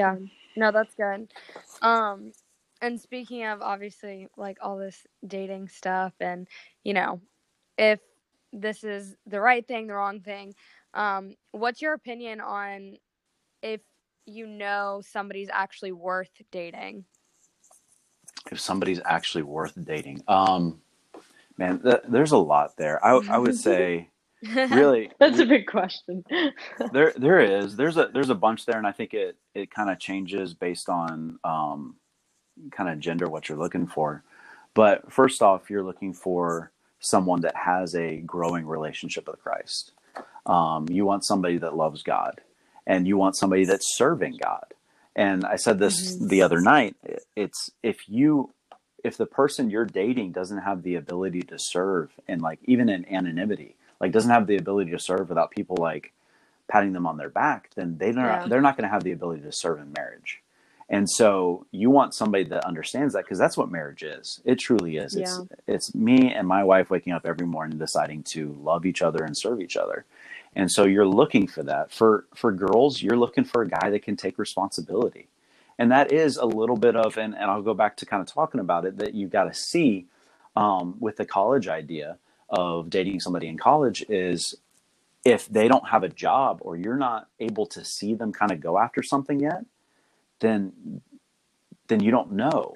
Yeah. No, that's good. Um, and speaking of obviously like all this dating stuff, and you know, if this is the right thing, the wrong thing, um, what's your opinion on if you know somebody's actually worth dating? If somebody's actually worth dating, um, man, th- there's a lot there. I I would say really? That's a big question. there there is. There's a there's a bunch there and i think it it kind of changes based on um kind of gender what you're looking for. But first off you're looking for someone that has a growing relationship with christ. Um, you want somebody that loves god and you want somebody that's serving god. And i said this Mhm. the other night it's if you if the person you're dating doesn't have the ability to serve and like even in anonymity like doesn't have the ability to serve without people like patting them on their back then they don't Yeah. they're not going to have the ability to serve in marriage. And so you want somebody that understands that because that's what marriage is. It truly is. It's it's me and my wife waking up every morning deciding to love each other and serve each other. And so you're looking for that. For for girls you're looking for a guy that can take responsibility. And that is a little bit of and, and i'll go back to kind of talking about it that you've got to see um, with the college idea of dating somebody in college is if they don't have a job or you're not able to see them kind of go after something yet then then you don't know.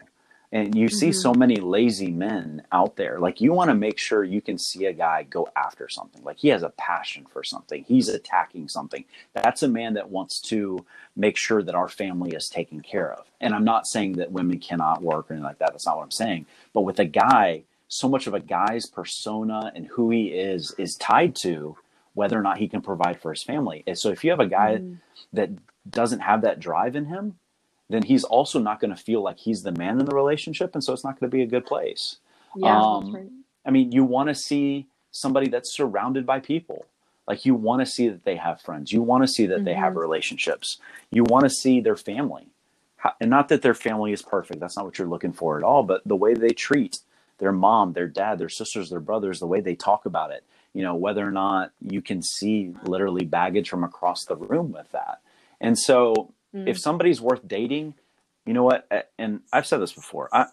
And you see Mhm. so many lazy men out there. Like you want to make sure you can see a guy go after something. Like he has a passion for something. He's attacking something. That's a man that wants to make sure that our family is taken care of. And i'm not saying that women cannot work or anything like that. That's not what i'm saying. But with a guy so much of a guy's persona and who he is is tied to whether or not he can provide for his family and so if you have a guy Mhm. that doesn't have that drive in him then he's also not going to feel like he's the man in the relationship and so it's not going to be a good place Yeah, Um, right. I mean, you want to see somebody that's surrounded by people. Like you want to see that they have friends. You want to see that they have Mhm. relationships. You want to see their family. How- And not that their family is perfect. That's not what you're looking for at all, but the way they treat their mom, their dad, their sisters, their brothers, the way they talk about it, you know, whether or not you can see literally baggage from across the room with that. And so Mm. if somebody's worth dating, you know what? And I've said this before. I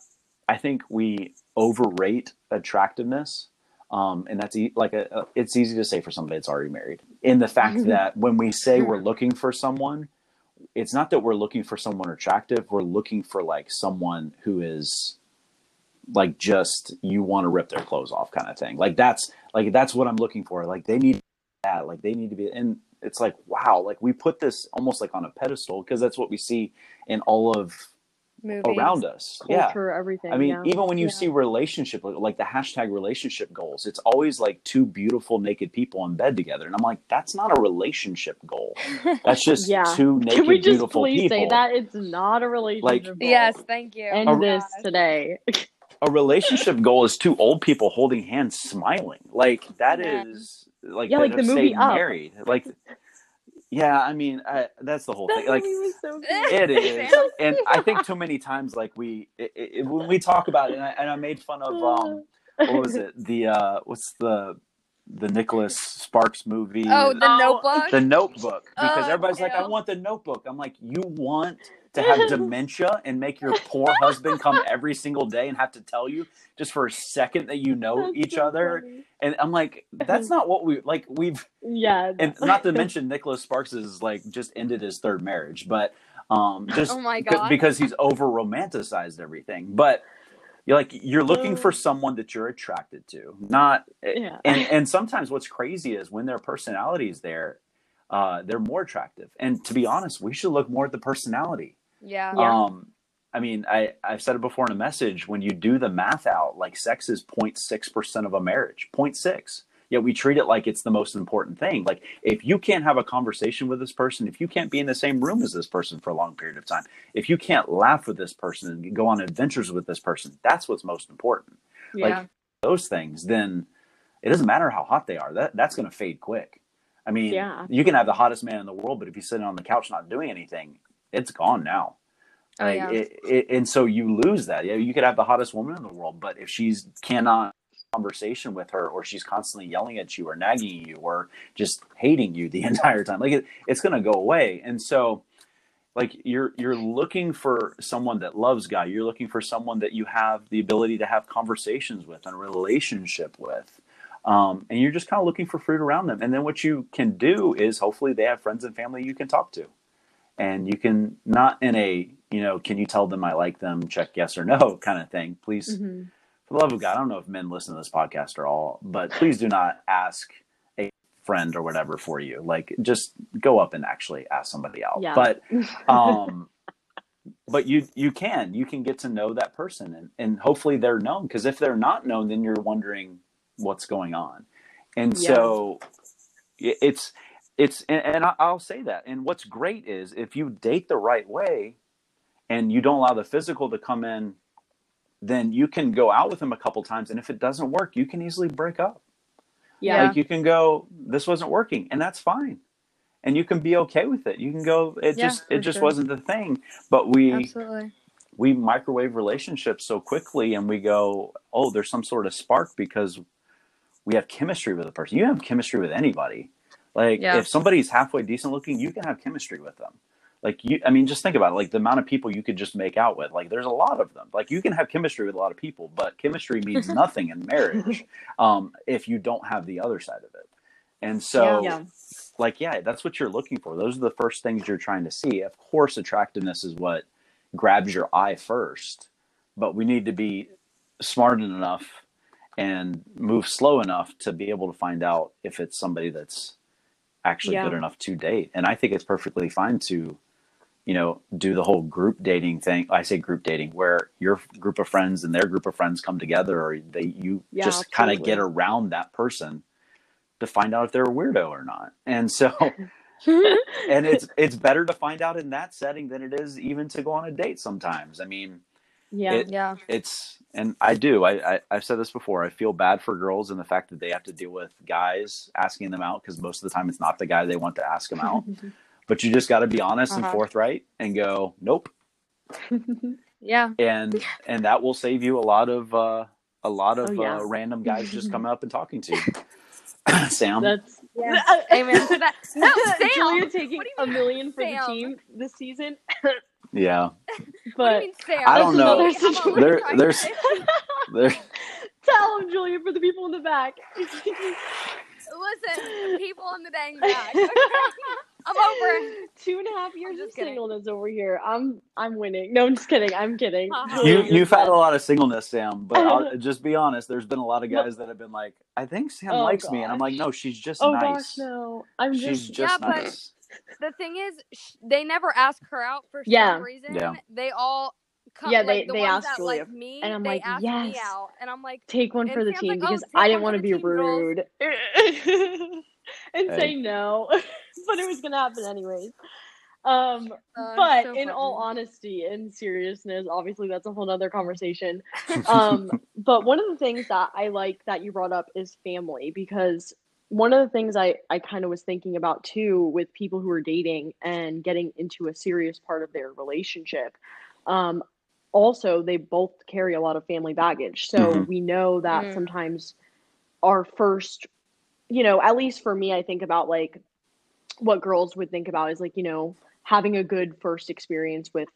I think we overrate attractiveness, um, and that's e- like a, a. It's easy to say for somebody that's already married. In the fact that when we say we're looking for someone, it's not that we're looking for someone attractive. We're looking for like someone who is like just you want to rip their clothes off kind of thing. Like that's like that's what I'm looking for. Like they need that. Like they need to be and it's like wow. Like we put this almost like on a pedestal because that's what we see in all of Movies. around us. Yeah. Culture, everything. I mean, yeah. even when you Yeah. see relationship, like, like the hashtag relationship goals, it's always like two beautiful naked people in bed together, and I'm like, that's not a relationship goal. That's just Yeah. two naked Can we just beautiful please people. say that it's not a relationship? goal. Yes, thank you. End Oh, this today. A relationship goal is two old people holding hands, smiling. Like that Yeah. is like Yeah, that like the movie stayed Up. married. Like, yeah, I mean, I, that's the whole That thing. Like, so. It is, and I think too many times, like we, it, it, when we talk about it, and I, and I made fun of, um, what was it? The uh, what's the the Nicholas Sparks movie? Oh, the Oh, Notebook. The Notebook, because Oh, everybody's like, I want the Notebook. I'm like, you want to have dementia and make your poor husband come every single day and have to tell you just for a second that you know That's each so other? funny. And I'm like, that's not what we like. We've Yeah. and not to mention Nicholas Sparks is like just ended his third marriage, but um, just Oh my c- God. because he's over romanticized everything. But you're like you're looking for someone that you're attracted to, not Yeah. and and sometimes what's crazy is when their personality is there, uh, they're more attractive. And to be honest, we should look more at the personality. Yeah. Yeah. Um, I mean, I, I've said it before in a message. When you do the math out, like sex is 0.6% of a marriage, 0.6. Yet we treat it like it's the most important thing. Like if you can't have a conversation with this person, if you can't be in the same room as this person for a long period of time, if you can't laugh with this person and go on adventures with this person, that's what's most important. Yeah. Like those things, then it doesn't matter how hot they are. That that's going to fade quick. I mean, Yeah. you can have the hottest man in the world, but if he's sitting on the couch not doing anything, it's gone now. Like, yeah. it, it, and so you lose that. Yeah, you could have the hottest woman in the world, but if she's cannot conversation with her, or she's constantly yelling at you, or nagging you, or just hating you the entire time, like it, it's going to go away. And so, like you're you're looking for someone that loves God. You're looking for someone that you have the ability to have conversations with and a relationship with. Um, and you're just kind of looking for fruit around them. And then what you can do is hopefully they have friends and family you can talk to. And you can not in a, you know, can you tell them I like them, check yes or no kind of thing. Please, mm-hmm. for the love of God, I don't know if men listen to this podcast or all, but please do not ask a friend or whatever for you. Like just go up and actually ask somebody out. Yeah. But um but you you can you can get to know that person and, and hopefully they're known because if they're not known then you're wondering what's going on and yeah. so it's it's and, and i'll say that and what's great is if you date the right way and you don't allow the physical to come in then you can go out with them a couple times and if it doesn't work you can easily break up yeah. Like you can go, this wasn't working, and that's fine. And you can be okay with it. You can go, it yeah, just it just sure. wasn't the thing. But we Absolutely. we microwave relationships so quickly and we go, oh, there's some sort of spark because we have chemistry with a person. You have chemistry with anybody. Like yeah. if somebody's halfway decent looking, you can have chemistry with them. Like you i mean just think about it. Like the amount of people you could just make out with like there's a lot of them. Like you can have chemistry with a lot of people but chemistry means nothing in marriage um, if you don't have the other side of it. And so yeah, yeah. like yeah that's what you're looking for. Those are the first things you're trying to see. Of course attractiveness is what grabs your eye first but we need to be smart enough and move slow enough to be able to find out if it's somebody that's actually yeah. good enough to date and i think it's perfectly fine to you know, do the whole group dating thing. I say group dating, where your group of friends and their group of friends come together, or they you yeah, just kind of get around that person to find out if they're a weirdo or not. And so, and it's it's better to find out in that setting than it is even to go on a date. Sometimes, I mean, yeah, it, yeah, it's and I do. I, I I've said this before. I feel bad for girls and the fact that they have to deal with guys asking them out because most of the time it's not the guy they want to ask them out. but you just got to be honest uh-huh. and forthright and go nope yeah and and that will save you a lot of uh a lot of oh, yeah. uh, random guys just coming up and talking to you sam that's yeah. amen to that no sam julia taking a million for sam? the team this season yeah but do mean, Sam? i don't know there, there's there tell him julia for the people in the back listen people in the dang back okay? I'm over two and a half years of kidding. singleness over here. I'm I'm winning. No, I'm just kidding. I'm kidding. Uh-huh. You you've had a lot of singleness, Sam. But I'll, just be honest. There's been a lot of guys that have been like, I think Sam oh, likes gosh. me, and I'm like, no, she's just oh, nice. gosh, no, I'm just, she's just yeah, nice. But the thing is, sh- they never ask her out for yeah. some reason. Yeah. They all Come, yeah, they like, the they asked that, Julia, like me, and I'm like, yes, out, and I'm like, take one for the team like, oh, because I didn't want to be rude and hey. say no. but it was gonna happen anyways. Um, uh, but so in all honesty and seriousness, obviously that's a whole other conversation. Um, but one of the things that I like that you brought up is family because one of the things I, I kind of was thinking about too with people who are dating and getting into a serious part of their relationship. Um, also, they both carry a lot of family baggage. So mm-hmm. we know that mm. sometimes our first, you know, at least for me, I think about like what girls would think about is like you know having a good first experience with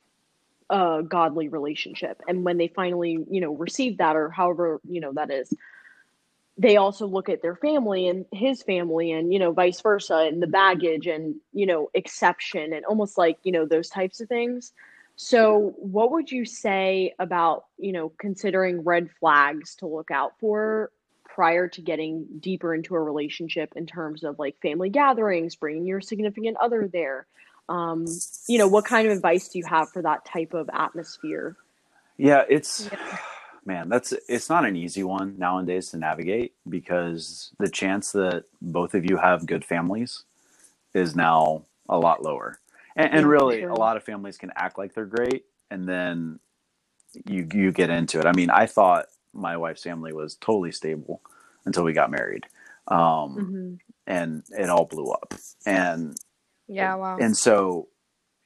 a godly relationship and when they finally you know receive that or however you know that is they also look at their family and his family and you know vice versa and the baggage and you know exception and almost like you know those types of things so what would you say about you know considering red flags to look out for prior to getting deeper into a relationship in terms of like family gatherings, bringing your significant other there? Um, you know, what kind of advice do you have for that type of atmosphere? Yeah, it's yeah. Man, that's it's not an easy one nowadays to navigate because the chance that both of you have good families is now a lot lower. And, and really, a lot of families can act like they're great, and then you you get into it. I mean, I thought my wife's family was totally stable until we got married. Um, mm-hmm. and it all blew up. And yeah, wow. And so,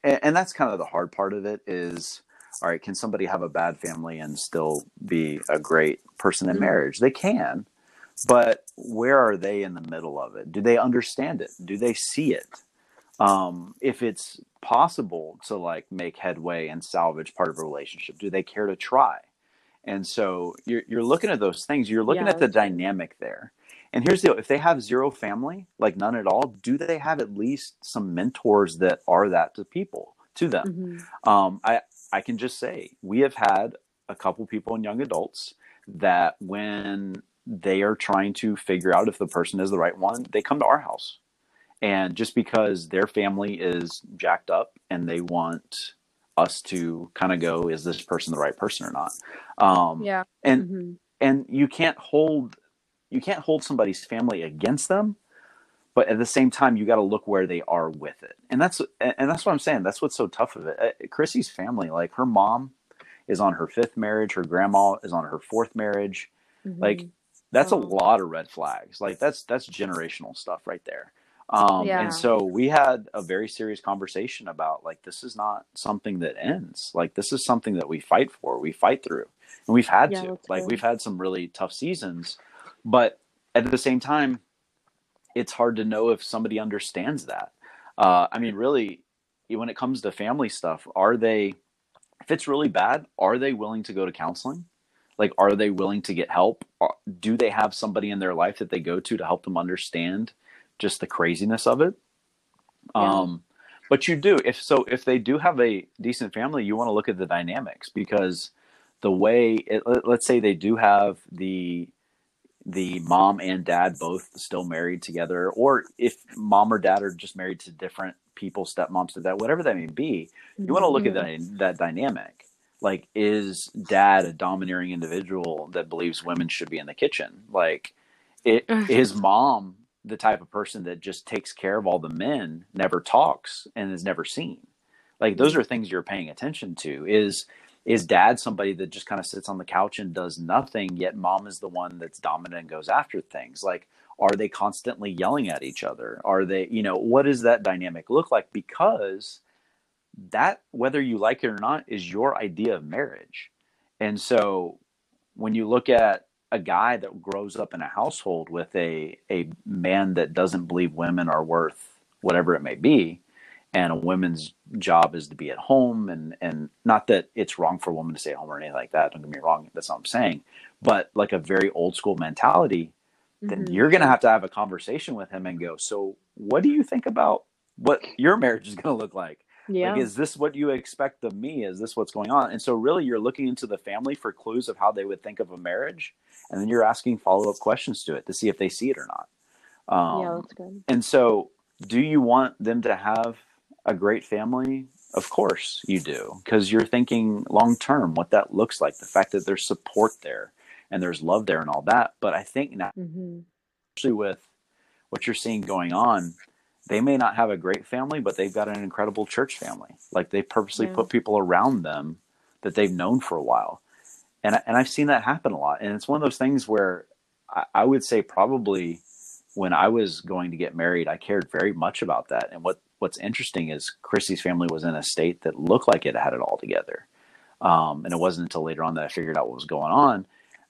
and, and that's kind of the hard part of it is, all right, can somebody have a bad family and still be a great person in mm-hmm. marriage? They can, but where are they in the middle of it? Do they understand it? Do they see it? um, if it's possible to like make headway and salvage part of a relationship do they care to try and so you're, you're looking at those things you're looking yeah, at the dynamic there and here's the deal if they have zero family like none at all do they have at least some mentors that are that to people to them mm-hmm. um, i i can just say we have had a couple people in young adults that when they are trying to figure out if the person is the right one they come to our house. And just because their family is jacked up and they want us to kind of go is this person the right person or not? Um, yeah. and mm-hmm. and you can't hold you can't hold somebody's family against them but at the same time you got to look where they are with it and that's and that's what i'm saying that's what's so tough of it uh, chrissy's family like her mom is on her fifth marriage her grandma is on her fourth marriage mm-hmm. like that's oh. a lot of red flags like that's that's generational stuff right there um, yeah. And so we had a very serious conversation about like, this is not something that ends. Like, this is something that we fight for, we fight through. And we've had yeah, to. Like, we've had some really tough seasons. But at the same time, it's hard to know if somebody understands that. Uh, I mean, really, when it comes to family stuff, are they, if it's really bad, are they willing to go to counseling? Like, are they willing to get help? Do they have somebody in their life that they go to to help them understand just the craziness of it. Yeah. Um, but you do if so if they do have a decent family, you want to look at the dynamics because the way it, let's say they do have the the mom and dad both still married together, or if mom or dad are just married to different people, stepmoms to that, whatever that may be, you mm-hmm. want to look at that that dynamic. Like, is dad a domineering individual that believes women should be in the kitchen? Like, it, his mom the type of person that just takes care of all the men, never talks, and is never seen. Like those are things you're paying attention to. Is is dad somebody that just kind of sits on the couch and does nothing, yet mom is the one that's dominant and goes after things? Like, are they constantly yelling at each other? Are they, you know, what does that dynamic look like? Because that, whether you like it or not, is your idea of marriage. And so when you look at a guy that grows up in a household with a a man that doesn't believe women are worth whatever it may be and a woman's job is to be at home and and not that it's wrong for a woman to stay at home or anything like that don't get me wrong that's not what i'm saying but like a very old school mentality then mm-hmm. you're going to have to have a conversation with him and go so what do you think about what your marriage is going to look like yeah. Like, is this what you expect of me? Is this what's going on? And so, really, you're looking into the family for clues of how they would think of a marriage, and then you're asking follow up questions to it to see if they see it or not. Um, yeah, that's good. And so, do you want them to have a great family? Of course, you do, because you're thinking long term what that looks like, the fact that there's support there and there's love there and all that. But I think now, mm-hmm. especially with what you're seeing going on, they may not have a great family, but they've got an incredible church family. Like they purposely yeah. put people around them that they've known for a while. And, and I've seen that happen a lot. And it's one of those things where I, I would say probably when I was going to get married, I cared very much about that. And what, what's interesting is Chrissy's family was in a state that looked like it had it all together. Um, and it wasn't until later on that I figured out what was going on.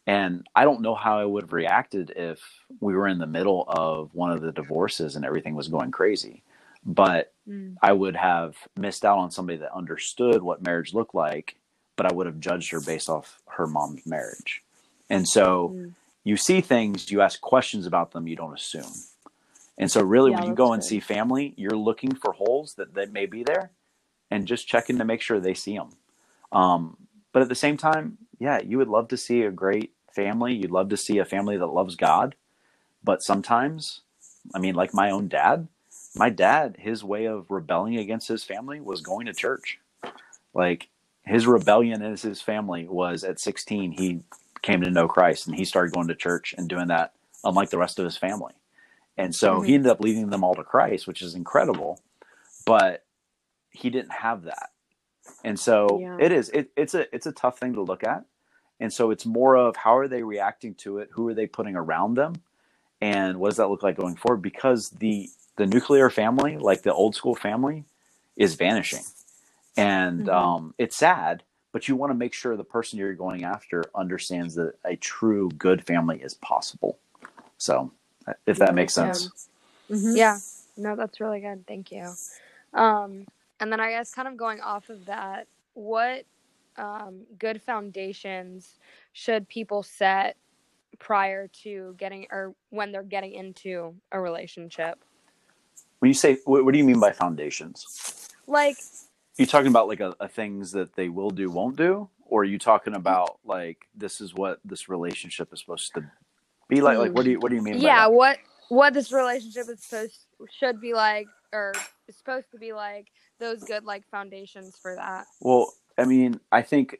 And I don't know how I would have reacted if we were in the middle of one of the divorces and everything was going crazy. But mm. I would have missed out on somebody that understood what marriage looked like, but I would have judged her based off her mom's marriage. And so mm. you see things, you ask questions about them, you don't assume. And so, really, yeah, when you go and see family, you're looking for holes that, that may be there and just checking to make sure they see them. Um, but at the same time, yeah, you would love to see a great family. You'd love to see a family that loves God. But sometimes, I mean, like my own dad, my dad, his way of rebelling against his family was going to church. Like his rebellion as his family was at 16, he came to know Christ and he started going to church and doing that, unlike the rest of his family. And so mm-hmm. he ended up leading them all to Christ, which is incredible. But he didn't have that. And so yeah. it is, it, it's a, it's a tough thing to look at. And so it's more of how are they reacting to it? Who are they putting around them? And what does that look like going forward? Because the the nuclear family, like the old school family, is vanishing. And mm-hmm. um, it's sad, but you want to make sure the person you're going after understands that a true good family is possible. So, if that makes sense. Yeah. Mm-hmm. yeah. No, that's really good. Thank you. Um, and then I guess kind of going off of that, what um, good foundations should people set prior to getting or when they're getting into a relationship? When you say, what, what do you mean by foundations? Like, you talking about like a, a, things that they will do, won't do, or are you talking about like this is what this relationship is supposed to be like? Like, what do you what do you mean? Yeah, what what this relationship is supposed should be like, or is supposed to be like, those good like foundations for that. Well, I mean, I think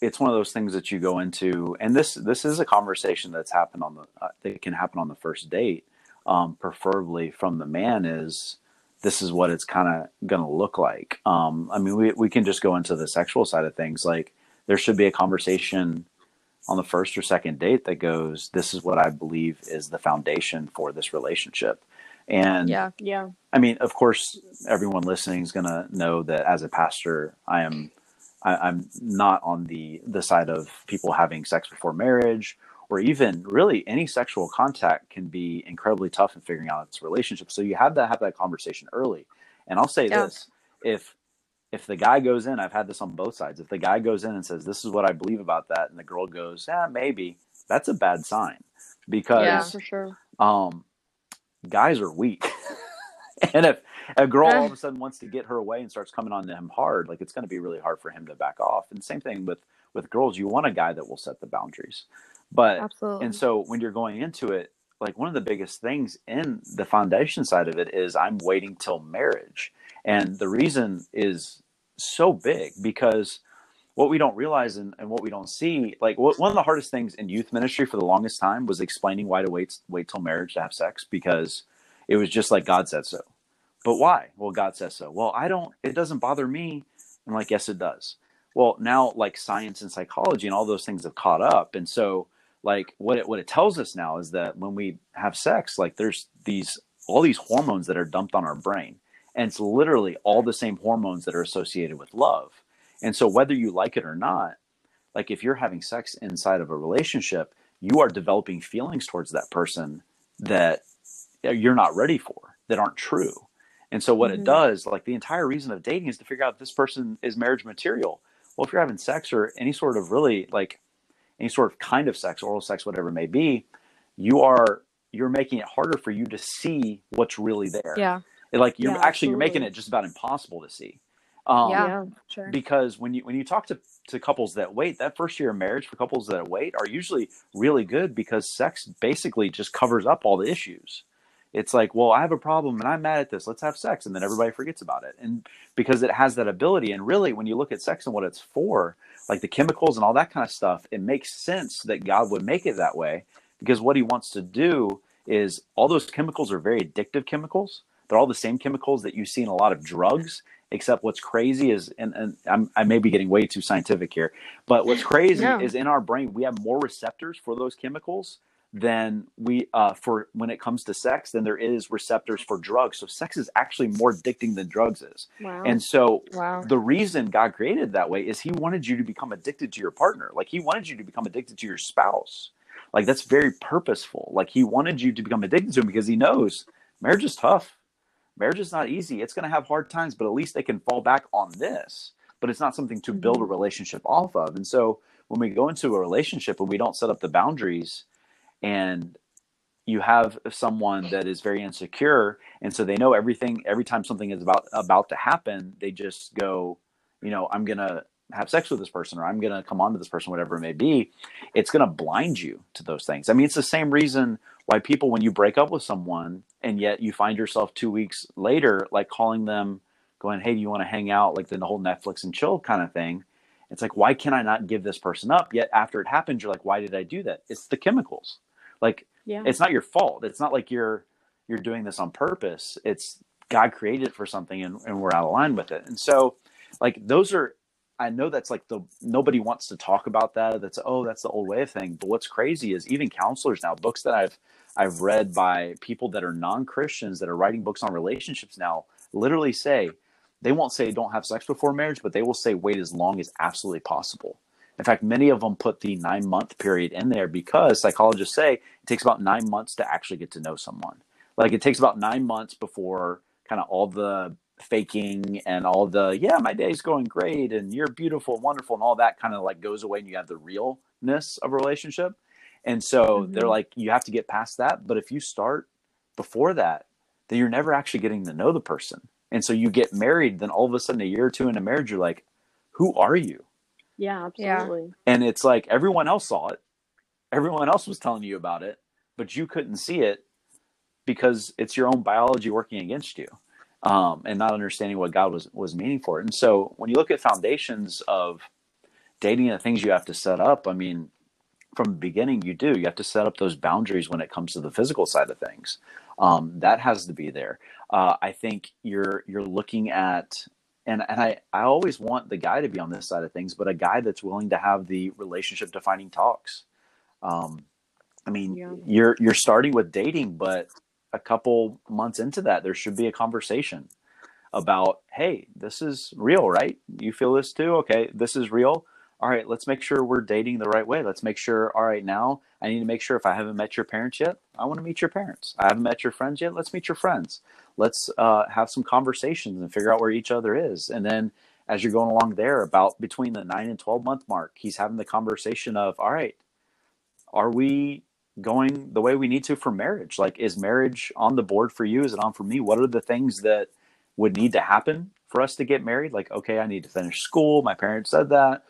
it's one of those things that you go into, and this this is a conversation that's happened on the uh, that can happen on the first date, um, preferably from the man is this is what it's kind of going to look like. Um, I mean, we we can just go into the sexual side of things. Like there should be a conversation on the first or second date that goes, "This is what I believe is the foundation for this relationship." And yeah, yeah. I mean, of course, everyone listening is going to know that as a pastor, I am I, am not on the the side of people having sex before marriage or even really any sexual contact can be incredibly tough in figuring out its relationship. So you have to have that conversation early. And I'll say yeah. this: if if the guy goes in, I've had this on both sides. If the guy goes in and says, "This is what I believe about that," and the girl goes, "Yeah, maybe," that's a bad sign because yeah, for sure. Um, guys are weak. and if a girl all of a sudden wants to get her away and starts coming on to him hard, like it's going to be really hard for him to back off. And same thing with with girls, you want a guy that will set the boundaries. But Absolutely. and so when you're going into it, like one of the biggest things in the foundation side of it is I'm waiting till marriage. And the reason is so big because what we don't realize and, and what we don't see, like what, one of the hardest things in youth ministry for the longest time was explaining why to wait wait till marriage to have sex because it was just like God said so. But why? Well, God says so. Well, I don't. It doesn't bother me. I'm like, yes, it does. Well, now like science and psychology and all those things have caught up, and so like what it what it tells us now is that when we have sex, like there's these all these hormones that are dumped on our brain, and it's literally all the same hormones that are associated with love. And so whether you like it or not, like if you're having sex inside of a relationship, you are developing feelings towards that person that you're not ready for, that aren't true. And so what mm-hmm. it does, like the entire reason of dating is to figure out if this person is marriage material. Well, if you're having sex or any sort of really like any sort of kind of sex, oral sex, whatever it may be, you are you're making it harder for you to see what's really there. Yeah. It, like you're yeah, actually absolutely. you're making it just about impossible to see. Um, yeah, sure. Because when you when you talk to to couples that wait, that first year of marriage for couples that wait are usually really good because sex basically just covers up all the issues it's like, well, I have a problem and I'm mad at this. Let's have sex. And then everybody forgets about it. And because it has that ability. And really, when you look at sex and what it's for, like the chemicals and all that kind of stuff, it makes sense that God would make it that way because what he wants to do is all those chemicals are very addictive chemicals. They're all the same chemicals that you see in a lot of drugs. Except what's crazy is, and, and I'm, I may be getting way too scientific here, but what's crazy no. is in our brain, we have more receptors for those chemicals than we uh, for when it comes to sex than there is receptors for drugs. So sex is actually more addicting than drugs is. Wow. And so wow. the reason God created that way is He wanted you to become addicted to your partner. Like He wanted you to become addicted to your spouse. Like that's very purposeful. Like He wanted you to become addicted to Him because He knows marriage is tough. Marriage is not easy. It's going to have hard times, but at least they can fall back on this. But it's not something to build a mm-hmm. relationship off of. And so when we go into a relationship and we don't set up the boundaries and you have someone that is very insecure and so they know everything every time something is about about to happen they just go you know i'm gonna have sex with this person or i'm gonna come on to this person whatever it may be it's gonna blind you to those things i mean it's the same reason why people when you break up with someone and yet you find yourself two weeks later like calling them going hey do you want to hang out like the whole netflix and chill kind of thing it's like why can i not give this person up yet after it happens you're like why did i do that it's the chemicals like yeah. it's not your fault. It's not like you're you're doing this on purpose. It's God created it for something and, and we're out of line with it. And so like those are I know that's like the nobody wants to talk about that. That's oh, that's the old way of thing. But what's crazy is even counselors now, books that I've I've read by people that are non-Christians that are writing books on relationships now literally say they won't say don't have sex before marriage, but they will say wait as long as absolutely possible. In fact, many of them put the nine month period in there because psychologists say it takes about nine months to actually get to know someone. Like it takes about nine months before kind of all the faking and all the yeah my day's going great and you're beautiful wonderful and all that kind of like goes away and you have the realness of a relationship and so mm-hmm. they're like you have to get past that but if you start before that then you're never actually getting to know the person. And so you get married then all of a sudden a year or two into marriage you're like who are you? Yeah. absolutely. And it's like everyone else saw it. Everyone else was telling you about it but you couldn't see it because it's your own biology working against you um, and not understanding what God was was meaning for it. And so when you look at foundations of dating and the things you have to set up, I mean, from the beginning you do. You have to set up those boundaries when it comes to the physical side of things. Um, that has to be there. Uh, I think you're you're looking at and and I, I always want the guy to be on this side of things, but a guy that's willing to have the relationship defining talks. Um, I mean, yeah. you're you're starting with dating, but a couple months into that, there should be a conversation about, hey, this is real, right? You feel this too? Okay, this is real. All right, let's make sure we're dating the right way. Let's make sure, all right, now I need to make sure if I haven't met your parents yet, I want to meet your parents. I haven't met your friends yet, let's meet your friends. Let's uh, have some conversations and figure out where each other is. And then as you're going along there, about between the nine and 12 month mark, he's having the conversation of, all right, are we going the way we need to for marriage? Like, is marriage on the board for you? Is it on for me? What are the things that would need to happen for us to get married? Like, okay, I need to finish school. My parents said that.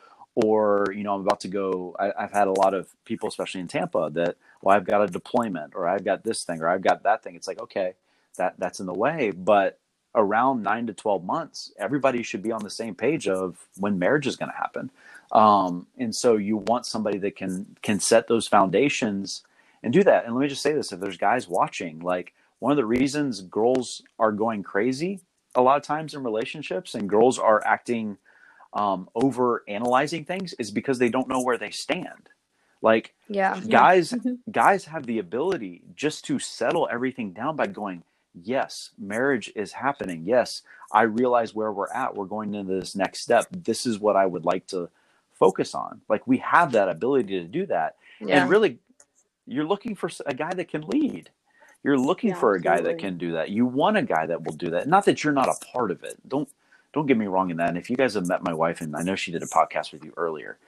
Or, you know, I'm about to go. I, I've had a lot of people, especially in Tampa, that, well, I've got a deployment or I've got this thing or I've got that thing. It's like, okay, that that's in the way. But around nine to 12 months, everybody should be on the same page of when marriage is going to happen. Um, and so you want somebody that can can set those foundations and do that. And let me just say this: if there's guys watching, like one of the reasons girls are going crazy a lot of times in relationships, and girls are acting um, over analyzing things, is because they don't know where they stand. Like, yeah, guys, yeah. guys have the ability just to settle everything down by going, yes, marriage is happening. Yes, I realize where we're at. We're going into this next step. This is what I would like to focus on. Like we have that ability to do that. Yeah. And really you're looking for a guy that can lead. You're looking yeah, for a guy that can do that. You want a guy that will do that. Not that you're not a part of it. Don't don't get me wrong in that. And if you guys have met my wife, and I know she did a podcast with you earlier,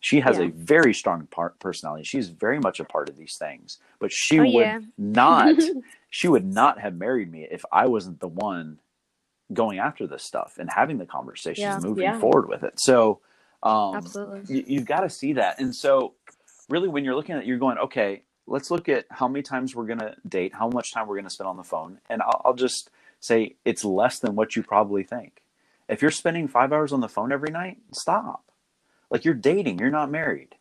she has yeah. a very strong part, personality. She's very much a part of these things. But she oh, would yeah. not. she would not have married me if I wasn't the one going after this stuff and having the conversations, moving forward with it. So, um, absolutely, you, you've got to see that. And so, really, when you're looking at, it, you're going, okay, let's look at how many times we're going to date, how much time we're going to spend on the phone. And I'll, I'll, just say it's less than what you probably think. If you're spending five hours on the phone every night, stop. Like you're dating, you're not married.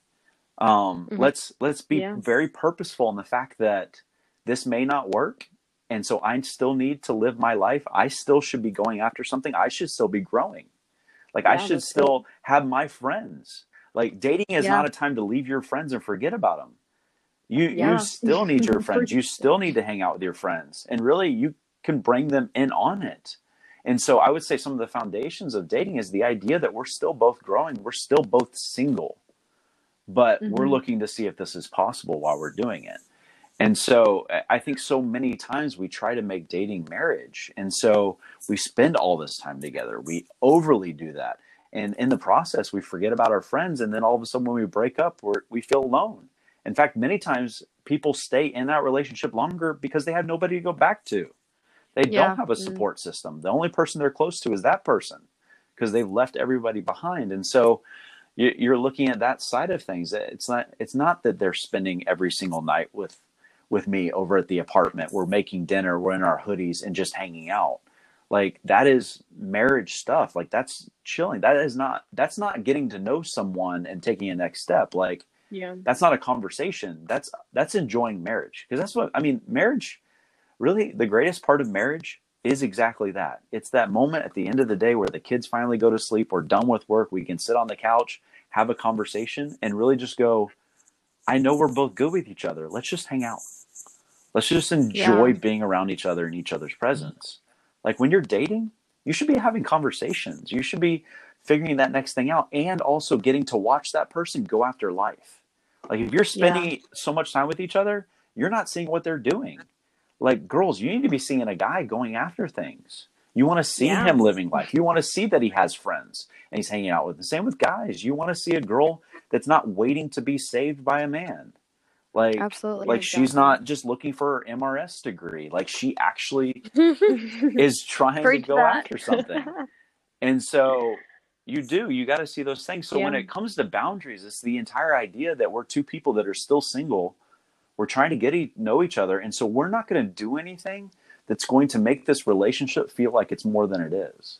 Um, mm-hmm. Let's let's be yeah. very purposeful in the fact that this may not work, and so I still need to live my life. I still should be going after something. I should still be growing. Like yeah, I should still cool. have my friends. Like dating is yeah. not a time to leave your friends and forget about them. You you still need your friends. you still need to hang out with your friends, and really you can bring them in on it. And so I would say some of the foundations of dating is the idea that we're still both growing. We're still both single, but mm-hmm. we're looking to see if this is possible while we're doing it. And so I think so many times we try to make dating marriage. And so we spend all this time together. We overly do that. And in the process, we forget about our friends. And then all of a sudden, when we break up, we we feel alone. In fact, many times people stay in that relationship longer because they have nobody to go back to. They yeah. don't have a mm-hmm. support mm-hmm. system. The only person they're close to is that person because they've left everybody behind. And so you're looking at that side of things. It's not it's not that they're spending every single night with with me over at the apartment. We're making dinner, we're in our hoodies and just hanging out. Like that is marriage stuff. Like that's chilling. That is not that's not getting to know someone and taking a next step. Like yeah that's not a conversation that's that's enjoying marriage because that's what i mean marriage really the greatest part of marriage is exactly that it's that moment at the end of the day where the kids finally go to sleep we're done with work we can sit on the couch have a conversation and really just go i know we're both good with each other let's just hang out let's just enjoy yeah. being around each other in each other's presence like when you're dating you should be having conversations you should be figuring that next thing out and also getting to watch that person go after life. Like if you're spending yeah. so much time with each other, you're not seeing what they're doing. Like girls, you need to be seeing a guy going after things. You want to see yeah. him living life. You want to see that he has friends and he's hanging out with. The same with guys. You want to see a girl that's not waiting to be saved by a man. Like absolutely, like exactly. she's not just looking for her MRS degree. Like she actually is trying to go that. after something. and so you do. You got to see those things. So yeah. when it comes to boundaries, it's the entire idea that we're two people that are still single. We're trying to get e- know each other, and so we're not going to do anything that's going to make this relationship feel like it's more than it is.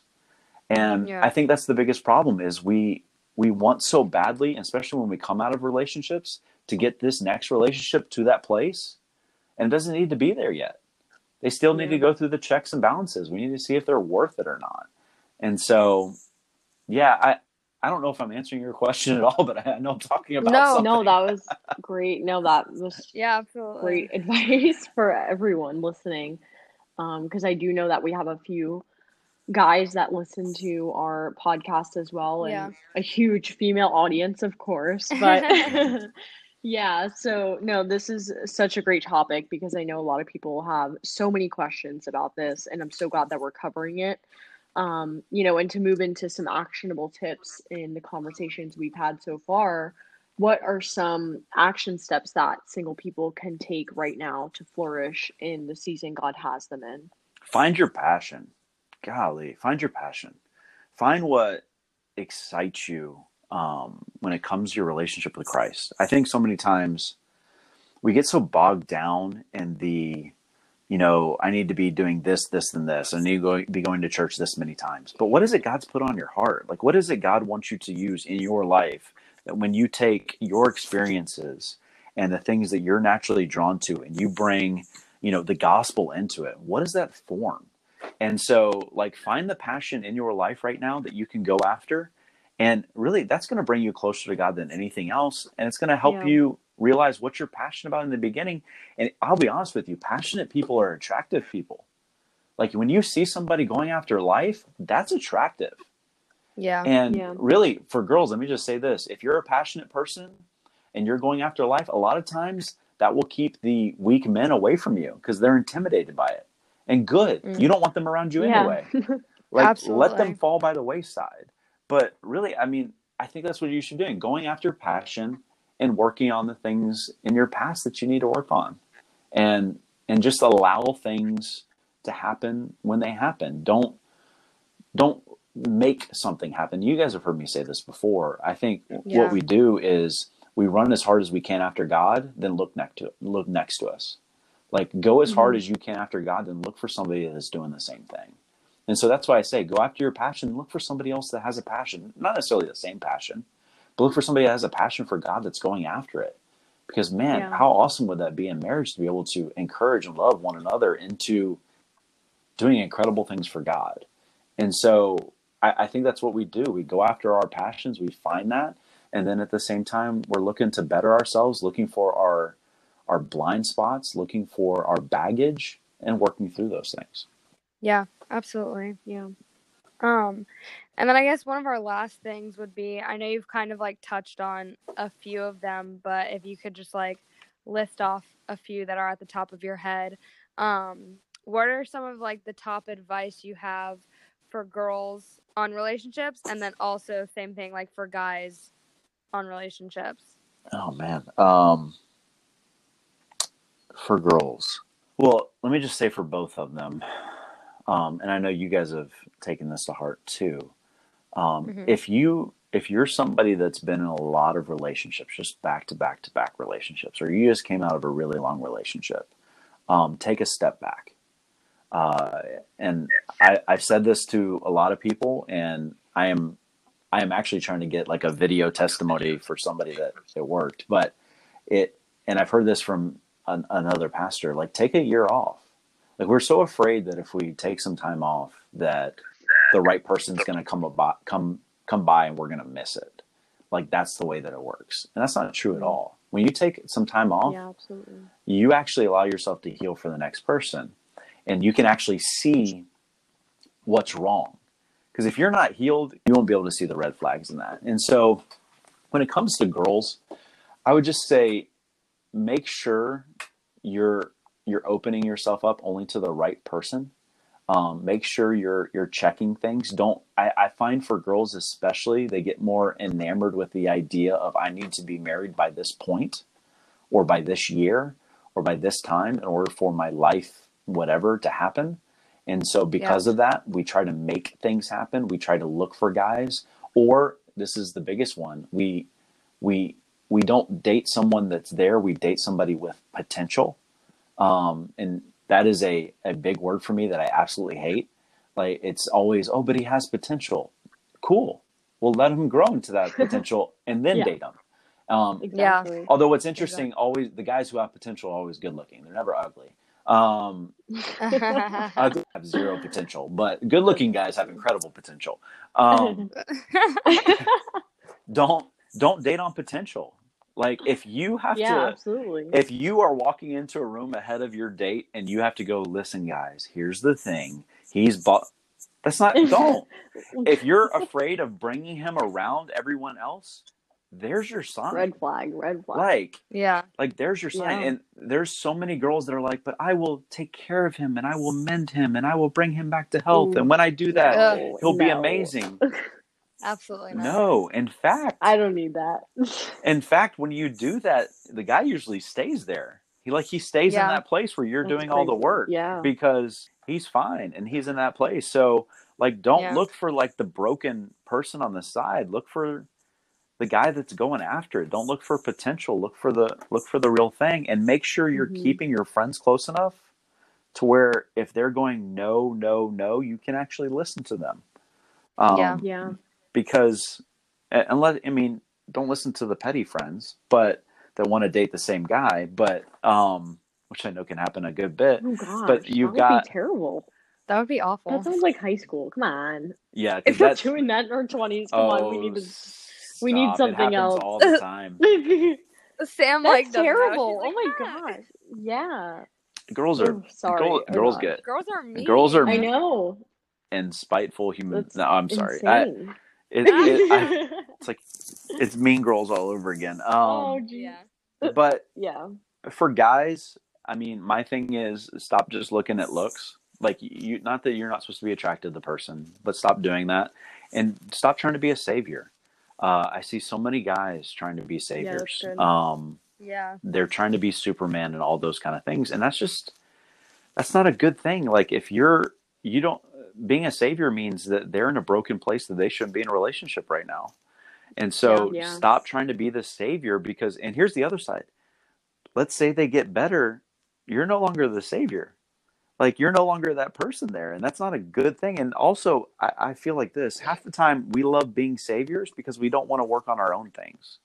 And yeah. I think that's the biggest problem is we we want so badly, especially when we come out of relationships, to get this next relationship to that place, and it doesn't need to be there yet. They still need yeah. to go through the checks and balances. We need to see if they're worth it or not. And so, yeah, I I don't know if I'm answering your question at all, but I know I'm talking about. No, something. no, that was great. No, that was yeah, absolutely great advice for everyone listening. Because um, I do know that we have a few guys that listen to our podcast as well, and yeah. a huge female audience, of course. But yeah, so no, this is such a great topic because I know a lot of people have so many questions about this, and I'm so glad that we're covering it. Um, you know, and to move into some actionable tips in the conversations we've had so far, what are some action steps that single people can take right now to flourish in the season God has them in? Find your passion golly, find your passion. Find what excites you um, when it comes to your relationship with Christ. I think so many times we get so bogged down in the, you know, I need to be doing this, this, and this. I need to be going to church this many times. But what is it God's put on your heart? Like, what is it God wants you to use in your life that when you take your experiences and the things that you're naturally drawn to and you bring, you know, the gospel into it, what does that form? And so, like, find the passion in your life right now that you can go after. And really, that's going to bring you closer to God than anything else. And it's going to help yeah. you realize what you're passionate about in the beginning. And I'll be honest with you, passionate people are attractive people. Like, when you see somebody going after life, that's attractive. Yeah. And yeah. really, for girls, let me just say this if you're a passionate person and you're going after life, a lot of times that will keep the weak men away from you because they're intimidated by it and good. Mm. You don't want them around you yeah. anyway. like let them fall by the wayside. But really, I mean, I think that's what you should be doing: going after passion and working on the things in your past that you need to work on, and and just allow things to happen when they happen. Don't don't make something happen. You guys have heard me say this before. I think yeah. what we do is we run as hard as we can after God, then look next to look next to us. Like go as mm-hmm. hard as you can after God, then look for somebody that's doing the same thing. And so that's why I say go after your passion, look for somebody else that has a passion, not necessarily the same passion, but look for somebody that has a passion for God that's going after it. Because man, yeah. how awesome would that be in marriage to be able to encourage and love one another into doing incredible things for God. And so I, I think that's what we do. We go after our passions, we find that, and then at the same time we're looking to better ourselves, looking for our our blind spots, looking for our baggage, and working through those things. Yeah, absolutely. Yeah. Um, and then I guess one of our last things would be I know you've kind of like touched on a few of them, but if you could just like list off a few that are at the top of your head, um, what are some of like the top advice you have for girls on relationships and then also same thing like for guys on relationships? Oh man. Um for girls. Well, let me just say for both of them, um, and I know you guys have taken this to heart too. Um, mm-hmm. If you if you're somebody that's been in a lot of relationships, just back to back to back relationships, or you just came out of a really long relationship, um, take a step back. Uh, and I, I've said this to a lot of people, and I am I am actually trying to get like a video testimony for somebody that it worked, but it and I've heard this from an, another pastor, like take a year off. Like we're so afraid that if we take some time off, that the right person's going to come about, come come by and we're going to miss it. Like that's the way that it works, and that's not true at mm-hmm. all. When you take some time off, yeah, absolutely. you actually allow yourself to heal for the next person, and you can actually see what's wrong. Because if you're not healed, you won't be able to see the red flags in that. And so, when it comes to girls, I would just say make sure you're you're opening yourself up only to the right person. Um, make sure you're you're checking things. Don't I, I find for girls especially they get more enamored with the idea of I need to be married by this point, or by this year, or by this time in order for my life whatever to happen. And so because yeah. of that, we try to make things happen. We try to look for guys, or this is the biggest one. We we we don't date someone that's there. We date somebody with potential. Um, and that is a, a big word for me that I absolutely hate. Like it's always, oh, but he has potential. Cool. We'll let him grow into that potential and then yeah. date him. Um, exactly. Although what's interesting, exactly. always the guys who have potential are always good looking. They're never ugly. Um, ugly have zero potential, but good looking guys have incredible potential. Um, don't don't date on potential. Like if you have yeah, to absolutely. if you are walking into a room ahead of your date and you have to go, listen, guys, here's the thing. He's bought that's not don't. if you're afraid of bringing him around everyone else, there's your sign. Red flag, red flag. Like, yeah. Like there's your sign. Yeah. And there's so many girls that are like, but I will take care of him and I will mend him and I will bring him back to health. Ooh, and when I do that, no, he'll no. be amazing. Absolutely not. No, in fact, I don't need that. in fact, when you do that, the guy usually stays there. He like he stays yeah. in that place where you're That's doing crazy. all the work. Yeah. Because he's fine and he's in that place. So like don't yeah. look for like the broken person on the side. Look for the guy that's going after it. Don't look for potential. Look for the look for the real thing and make sure you're mm-hmm. keeping your friends close enough to where if they're going no, no, no, you can actually listen to them. Um, yeah. Yeah because unless I mean, don't listen to the petty friends, but that want to date the same guy, but um, which I know can happen a good bit. Oh gosh, but you've got terrible. That would be awful. That sounds like high school. Come on. Yeah, if we're doing that in our twenties, come oh, on, we need to. Stop. We need something else all the time. Sam, That's like terrible. Like, oh my gosh. Yeah. Girls are sorry. Girl, girls get girls are mean. Girls are. I know. And spiteful humans. No, I'm sorry. I, it, it I, it's like it's Mean Girls all over again. Um, oh, yeah. But yeah, for guys, I mean, my thing is stop just looking at looks. Like you, not that you're not supposed to be attracted to the person, but stop doing that and stop trying to be a savior. Uh, I see so many guys trying to be saviors. Yeah, um, yeah, they're trying to be Superman and all those kind of things, and that's just that's not a good thing. Like if you're you don't being a savior means that they're in a broken place that they shouldn't be in a relationship right now. And so yeah, yeah. stop trying to be the savior because, and here's the other side. Let's say they get better. You're no longer the savior. Like you're no longer that person there. And that's not a good thing. And also, I, I feel like this half the time we love being saviors because we don't want to work on our own things.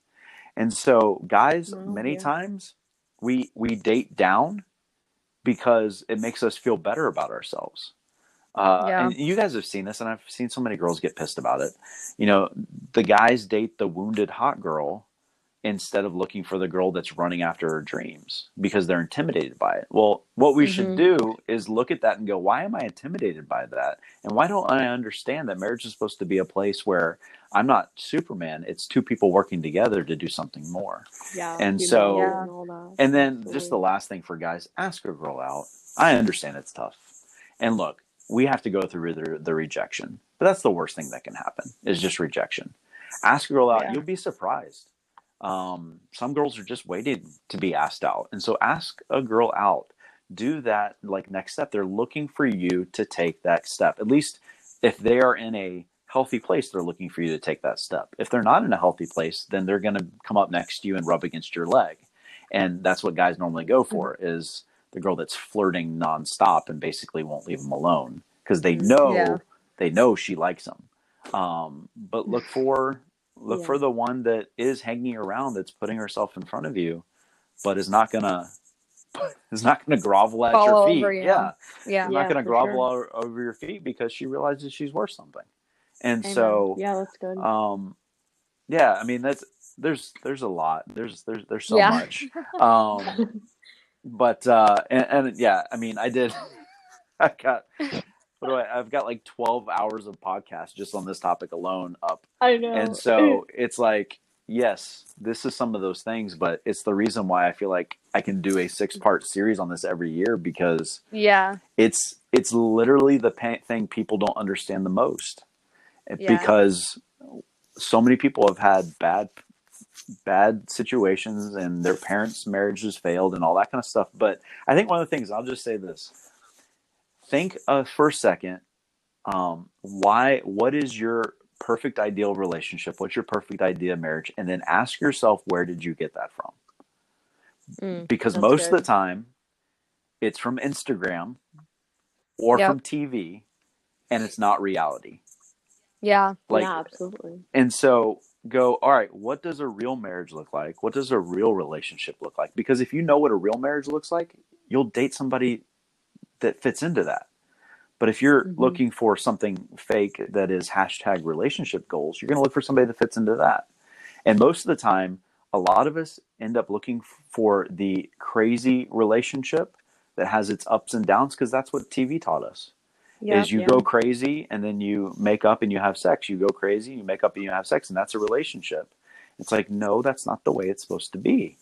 And so, guys, well, many yeah. times we we date down because it makes us feel better about ourselves. Uh, yeah. And you guys have seen this, and I've seen so many girls get pissed about it. You know, the guys date the wounded hot girl instead of looking for the girl that's running after her dreams because they're intimidated by it. Well, what we mm-hmm. should do is look at that and go, why am I intimidated by that? And why don't I understand that marriage is supposed to be a place where I'm not Superman, it's two people working together to do something more. Yeah. And so, yeah. and then just the last thing for guys, ask a girl out. I understand it's tough. And look, we have to go through the, the rejection. But that's the worst thing that can happen is just rejection. Ask a girl out, yeah. you'll be surprised. Um, some girls are just waiting to be asked out. And so ask a girl out. Do that like next step. They're looking for you to take that step. At least if they are in a healthy place, they're looking for you to take that step. If they're not in a healthy place, then they're going to come up next to you and rub against your leg. And that's what guys normally go for mm-hmm. is the girl that's flirting nonstop and basically won't leave him alone because they know yeah. they know she likes him. Um, but look for look yeah. for the one that is hanging around that's putting herself in front of you, but is not gonna is not gonna grovel at Fall your feet. You. Yeah, yeah, not gonna grovel sure. over your feet because she realizes she's worth something. And Amen. so yeah, that's good. Um, yeah, I mean that's there's there's a lot. There's there's there's so yeah. much. Um, but uh, and, and yeah, I mean, I did. I got. What do I? I've got like twelve hours of podcast just on this topic alone up. I know. And so it's like yes, this is some of those things, but it's the reason why I feel like I can do a six part series on this every year because yeah, it's it's literally the thing people don't understand the most yeah. because so many people have had bad bad situations and their parents' marriages failed and all that kind of stuff. But I think one of the things I'll just say this: think uh, for a second, um, why? What is your perfect ideal relationship? What's your perfect idea of marriage? And then ask yourself, where did you get that from? Mm, because most good. of the time, it's from Instagram or yep. from TV, and it's not reality. Yeah. Like, yeah, absolutely. And so go, all right, what does a real marriage look like? What does a real relationship look like? Because if you know what a real marriage looks like, you'll date somebody that fits into that. But if you're mm-hmm. looking for something fake that is hashtag relationship goals, you're going to look for somebody that fits into that. And most of the time, a lot of us end up looking for the crazy relationship that has its ups and downs because that's what TV taught us. Yeah, is you yeah. go crazy and then you make up and you have sex. You go crazy, you make up and you have sex, and that's a relationship. It's like, no, that's not the way it's supposed to be.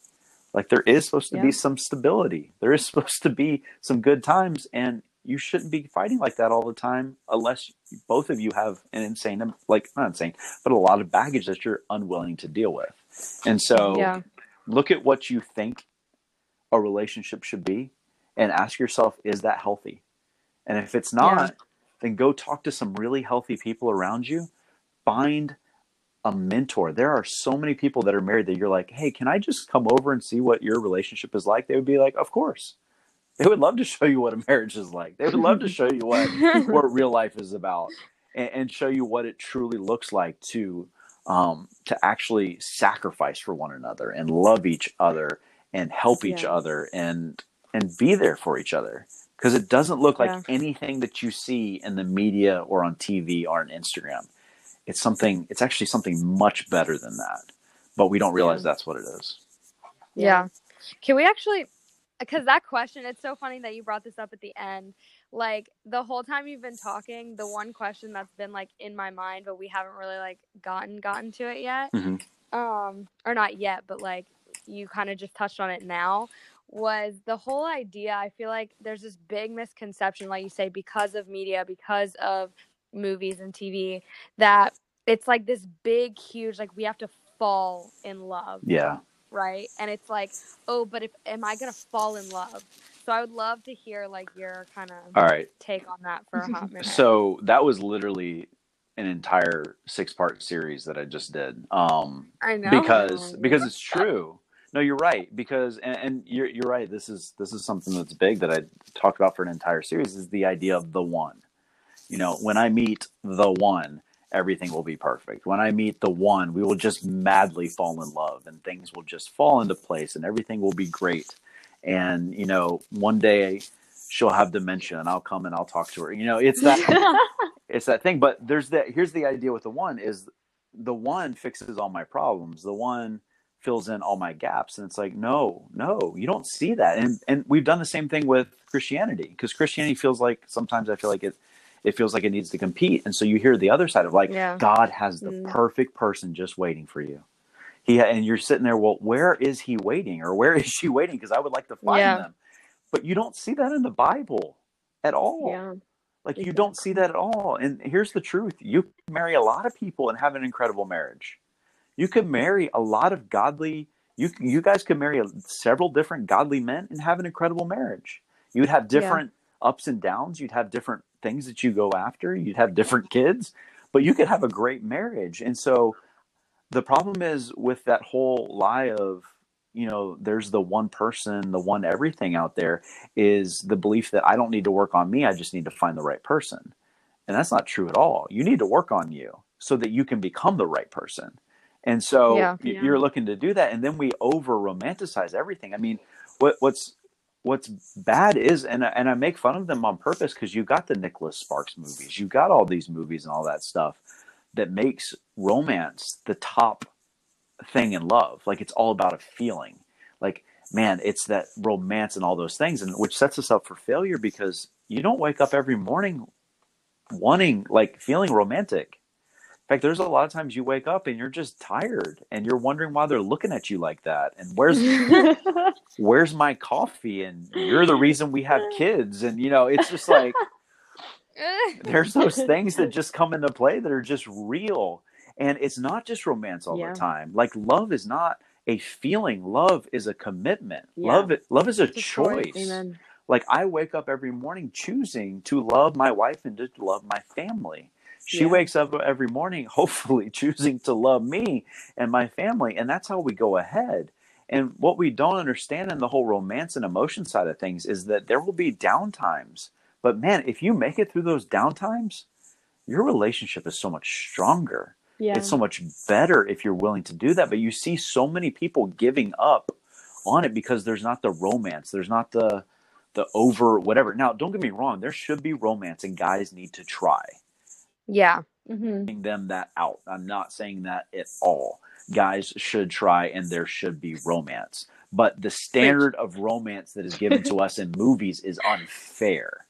Like there is supposed to yeah. be some stability. There is supposed to be some good times, and you shouldn't be fighting like that all the time unless both of you have an insane like not insane but a lot of baggage that you're unwilling to deal with and so yeah. look at what you think a relationship should be and ask yourself is that healthy and if it's not yeah. then go talk to some really healthy people around you find a mentor there are so many people that are married that you're like hey can i just come over and see what your relationship is like they would be like of course they would love to show you what a marriage is like. They would love to show you what what real life is about, and, and, show you what it truly looks like to um, to actually sacrifice for one another and love each other and help each yeah. other and and be there for each other because it doesn't look like anything that you see in the media or on TV or on Instagram. It's something. It's actually something much better than that, but we don't realize yeah. that's what it is. Yeah. Can we actually because that question it's so funny that you brought this up at the end like the whole time you've been talking the one question that's been like in my mind but we haven't really like gotten gotten to it yet mm-hmm. um or not yet but like you kind of just touched on it now was the whole idea i feel like there's this big misconception like you say because of media because of movies and tv that it's like this big huge like we have to fall in love yeah right? And it's like, oh, but if am I gonna fall in love? So I would love to hear like your kind of all right take on that for a hot minute. So that was literally an entire six part series that I just did. Um, I know because because it's true. No, you're right because and, and, you're you're right. This is this is something that's big that I talked about for an entire series is the idea of the one. You know, when I meet the one, everything will be perfect. When I meet the one, we will just madly fall in love and things will just fall into place and everything will be great. And, you know, one day she'll have dementia and I'll come and I'll talk to her. You know, it's that it's that thing. But there's that here's the idea with the one is the one fixes all my problems. The one fills in all my gaps. And it's like, no, no, you don't see that. And and we've done the same thing with Christianity because Christianity feels like sometimes I feel like it it feels like it needs to compete. And so you hear the other side of like, yeah. God has the mm. perfect person just waiting for you. He and you're sitting there, well, where is he waiting or where is she waiting? Because I would like to find yeah. them. But you don't see that in the Bible at all. Yeah. Like exactly. you don't see that at all. And here's the truth. You marry a lot of people and have an incredible marriage. You could marry a lot of godly you you guys could marry a, several different godly men and have an incredible marriage. You'd have different yeah. ups and downs, you'd have different things that you go after. You'd have different kids, but you could have a great marriage. And so the problem is with that whole lie of, you know, there's the one person, the one everything out there is the belief that I don't need to work on me. I just need to find the right person. And that's not true at all. You need to work on you so that you can become the right person. And so yeah, you're looking to do that. And then we over romanticize everything. I mean, what, what's what's bad is and and I make fun of them on purpose because you got the Nicholas Sparks movies, you got all these movies and all that stuff that makes romance the top thing in love. Like it's all about a feeling. Like man, it's that romance and all those things, and which sets us up for failure because you don't wake up every morning wanting like feeling romantic. In fact, there's a lot of times you wake up and you're just tired and you're wondering why they're looking at you like that. And where's where's my coffee? And you're the reason we have kids. And you know, it's just like there's those things that just come into play that are just real. And it's not just romance all yeah. the time. Like love is not a feeling. Love is a commitment. Yeah. Love love is a it's choice. A like I wake up every morning choosing to love my wife and to love my family. She yeah. wakes up every morning, hopefully choosing to love me and my family. And that's how we go ahead. And what we don't understand in the whole romance and emotion side of things is that there will be downtimes. But man, if you make it through those downtimes, your relationship is so much stronger. Yeah. It's so much better if you're willing to do that. But you see so many people giving up on it because there's not the romance. There's not the the over whatever. Now, don't get me wrong, there should be romance and guys need to try. Yeah. Mm-hmm. Them that out. I'm not saying that at all. Guys should try and there should be romance. But the standard of romance that is given to us in movies is unfair.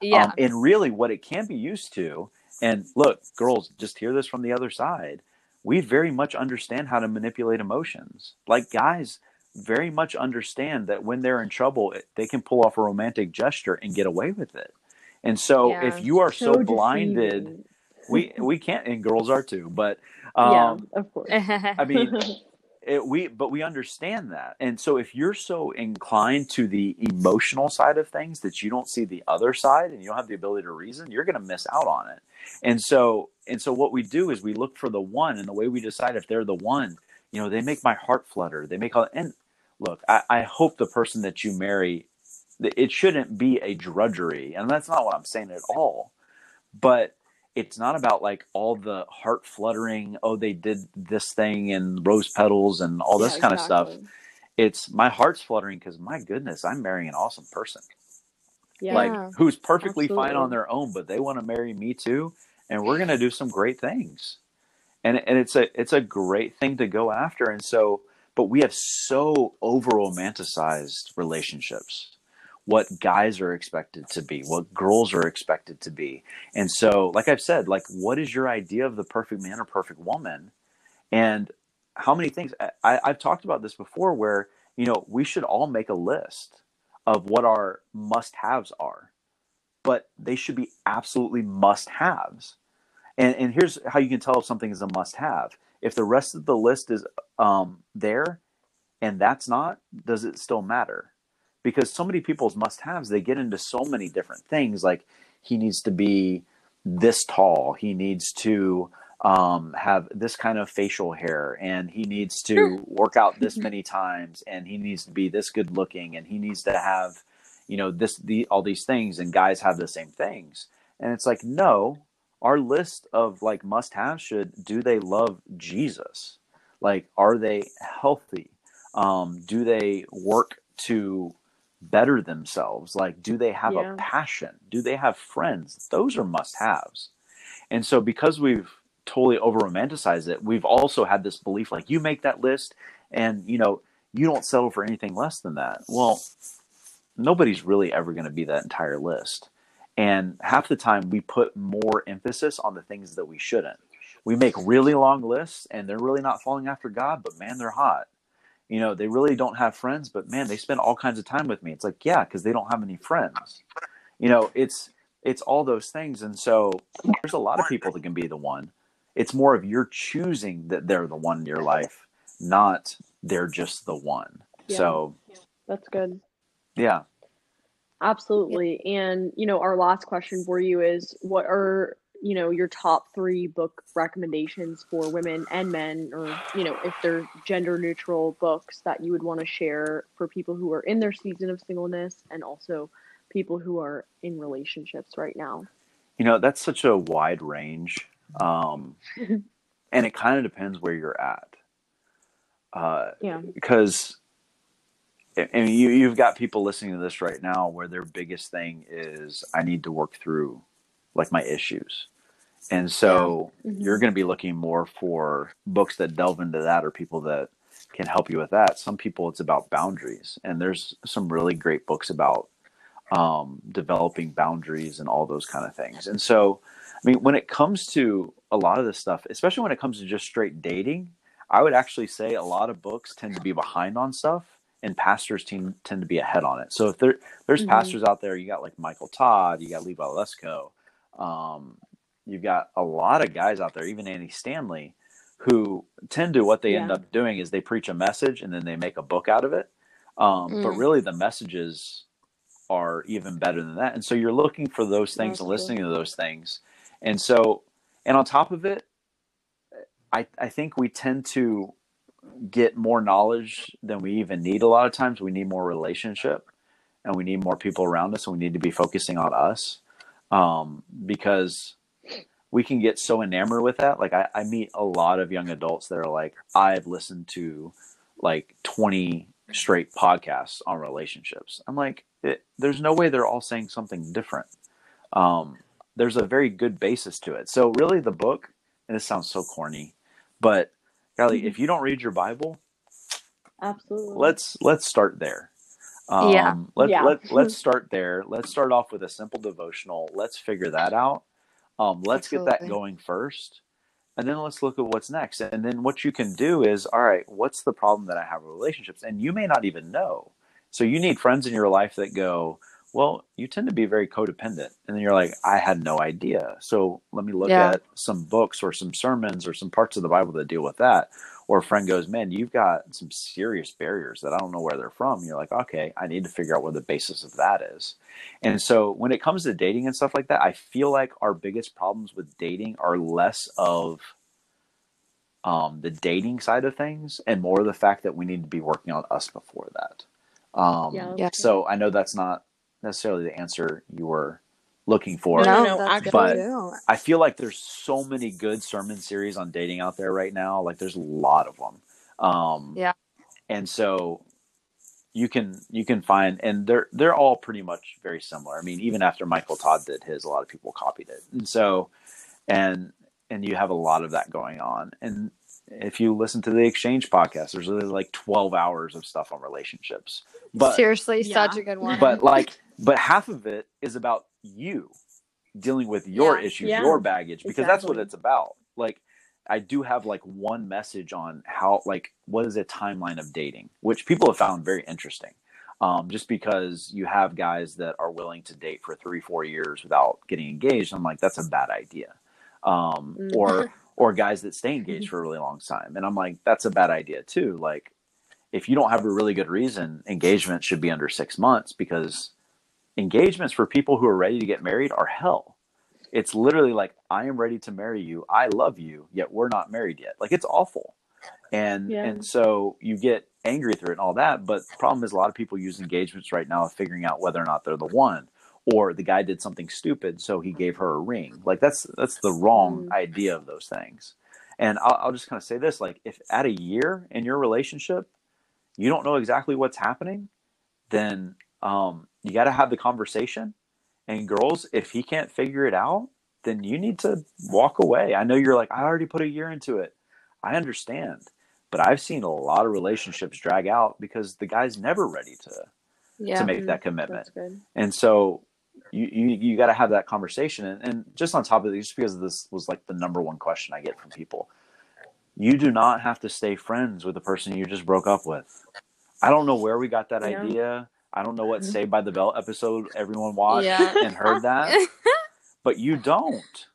Yeah. Um, and really, what it can be used to, and look, girls, just hear this from the other side. We very much understand how to manipulate emotions. Like guys very much understand that when they're in trouble, they can pull off a romantic gesture and get away with it. And so, yeah, if you are so, so blinded, we we can't, and girls are too. But um, yeah, of course. I mean, it, we but we understand that and so if you're so inclined to the emotional side of things that you don't see the other side and you don't have the ability to reason you're going to miss out on it and so and so what we do is we look for the one and the way we decide if they're the one you know they make my heart flutter they make all and look I, I hope the person that you marry it shouldn't be a drudgery and that's not what i'm saying at all but it's not about like all the heart fluttering oh they did this thing and rose petals and all this yeah, kind exactly. of stuff it's my heart's fluttering because my goodness i'm marrying an awesome person. Yeah, like who's perfectly absolutely. fine on their own but they want to marry me too and we're going to do some great things. And and it's a it's a great thing to go after and so but we have so over romanticized relationships what guys are expected to be, what girls are expected to be. And so, like I've said, like what is your idea of the perfect man or perfect woman? And how many things I, I've talked about this before where, you know, we should all make a list of what our must haves are, but they should be absolutely must haves. And, and here's how you can tell if something is a must have. If the rest of the list is um, there and that's not, does it still matter? Because so many people's must haves they get into so many different things like he needs to be this tall he needs to um, have this kind of facial hair and he needs to work out this many times and he needs to be this good looking and he needs to have you know this the all these things and guys have the same things. And it's like no our list of like must have should do they love jesus? Like are they healthy? Um, do they work to better themselves? Like, do they have yeah. a passion? Do they have friends? Those are must haves. And so, because we've totally over romanticized it, we've also had this belief like, you make that list and, you know, you don't settle for anything less than that. Well, nobody's really ever going to be that entire list. And half the time, we put more emphasis on the things that we shouldn't. We make really long lists and they're really not falling after God, but man, they're hot you know they really don't have friends but man they spend all kinds of time with me. It's like yeah because they don't have any friends. You know it's it's all those things. And so there's a lot of people that can be the one. It's more of you're choosing that they're the one in your life not they're just the one. Yeah. so that's good. Yeah. Absolutely. And you know our last question for you is what are you know your top three book recommendations for women and men or you know if they're gender neutral books that you would want to share for people who are in their season of singleness and also people who are in relationships right now? You know that's such a wide range um, and it kind of depends where you're at. Uh, yeah. because and you, you've got people listening to this right now where their biggest thing is i need to work through like my issues. And so yeah. mm-hmm. you're going to be looking more for books that delve into that or people that can help you with that. Some people it's about boundaries, and there's some really great books about um, developing boundaries and all those kind of things. And so, I mean, when it comes to a lot of this stuff, especially when it comes to just straight dating, I would actually say a lot of books tend to be behind on stuff and pastors tend, tend to be ahead on it. So if there there's mm-hmm. pastors out there, you got like Michael Todd, you got Levi Lusko, um, you've got a lot of guys out there, even Andy Stanley, who tend to what they yeah. end up doing is they preach a message and then they make a book out of it. Um, mm. But really, the messages are even better than that. And so you're looking for those things That's and listening to those things. And so, and on top of it, I, I think we tend to get more knowledge than we even need a lot of times. We need more relationship and we need more people around us and we need to be focusing on us um, because we can get so enamored with that. Like I, I meet a lot of young adults that are like, I've listened to like 20 straight podcasts on relationships. I'm like, it, there's no way they're all saying something different. Um, there's a very good basis to it. So really the book, and this sounds so corny, but Kylie, if you don't read your Bible, absolutely, let's let's start there. Um, yeah. Let, yeah. let, let's start there. Let's start off with a simple devotional. Let's figure that out. Um, let's absolutely. get that going first. And then let's look at what's next. And then what you can do is, all right, what's the problem that I have with relationships? And you may not even know. So you need friends in your life that go, well, you tend to be very codependent. And then you're like, I had no idea. So let me look yeah. at some books or some sermons or some parts of the Bible that deal with that. Or a friend goes, Man, you've got some serious barriers that I don't know where they're from. You're like, Okay, I need to figure out what the basis of that is. And so when it comes to dating and stuff like that, I feel like our biggest problems with dating are less of um, the dating side of things and more the fact that we need to be working on us before that. Um, yeah. So I know that's not necessarily the answer you were looking for. No, no, no but I feel like there's so many good sermon series on dating out there right now. Like there's a lot of them. Um, yeah. And so you can you can find and they're they're all pretty much very similar. I mean, even after Michael Todd did his, a lot of people copied it. And so and and you have a lot of that going on. And if you listen to the exchange podcast, there's really like 12 hours of stuff on relationships. But seriously, yeah. such a good one. But like, but half of it is about you dealing with your yeah. issues, yeah. your baggage, because exactly. that's what it's about. Like, I do have like one message on how, like, what is a timeline of dating, which people have found very interesting. Um, just because you have guys that are willing to date for three, four years without getting engaged, I'm like, that's a bad idea. Um, mm. or or guys that stay engaged mm-hmm. for a really long time. And I'm like, that's a bad idea too. Like, if you don't have a really good reason, engagement should be under six months because engagements for people who are ready to get married are hell. It's literally like, I am ready to marry you. I love you, yet we're not married yet. Like, it's awful. And, yeah. and so you get angry through it and all that. But the problem is, a lot of people use engagements right now of figuring out whether or not they're the one or the guy did something stupid so he gave her a ring like that's that's the wrong mm. idea of those things and I'll, I'll just kind of say this like if at a year in your relationship you don't know exactly what's happening then um, you got to have the conversation. And girls if he can't figure it out then you need to walk away. I know you're like i already put a year into it. I understand. But i've seen a lot of relationships drag out because the guy's never ready to yeah. to make that commitment. and so you you, you got to have that conversation. And, and just on top of it just because this was like the number one question i get from people you do not have to stay friends with the person you just broke up with. I don't know where we got that yeah. idea i don't know what saved by the bell episode everyone watched yeah. and heard that but you don't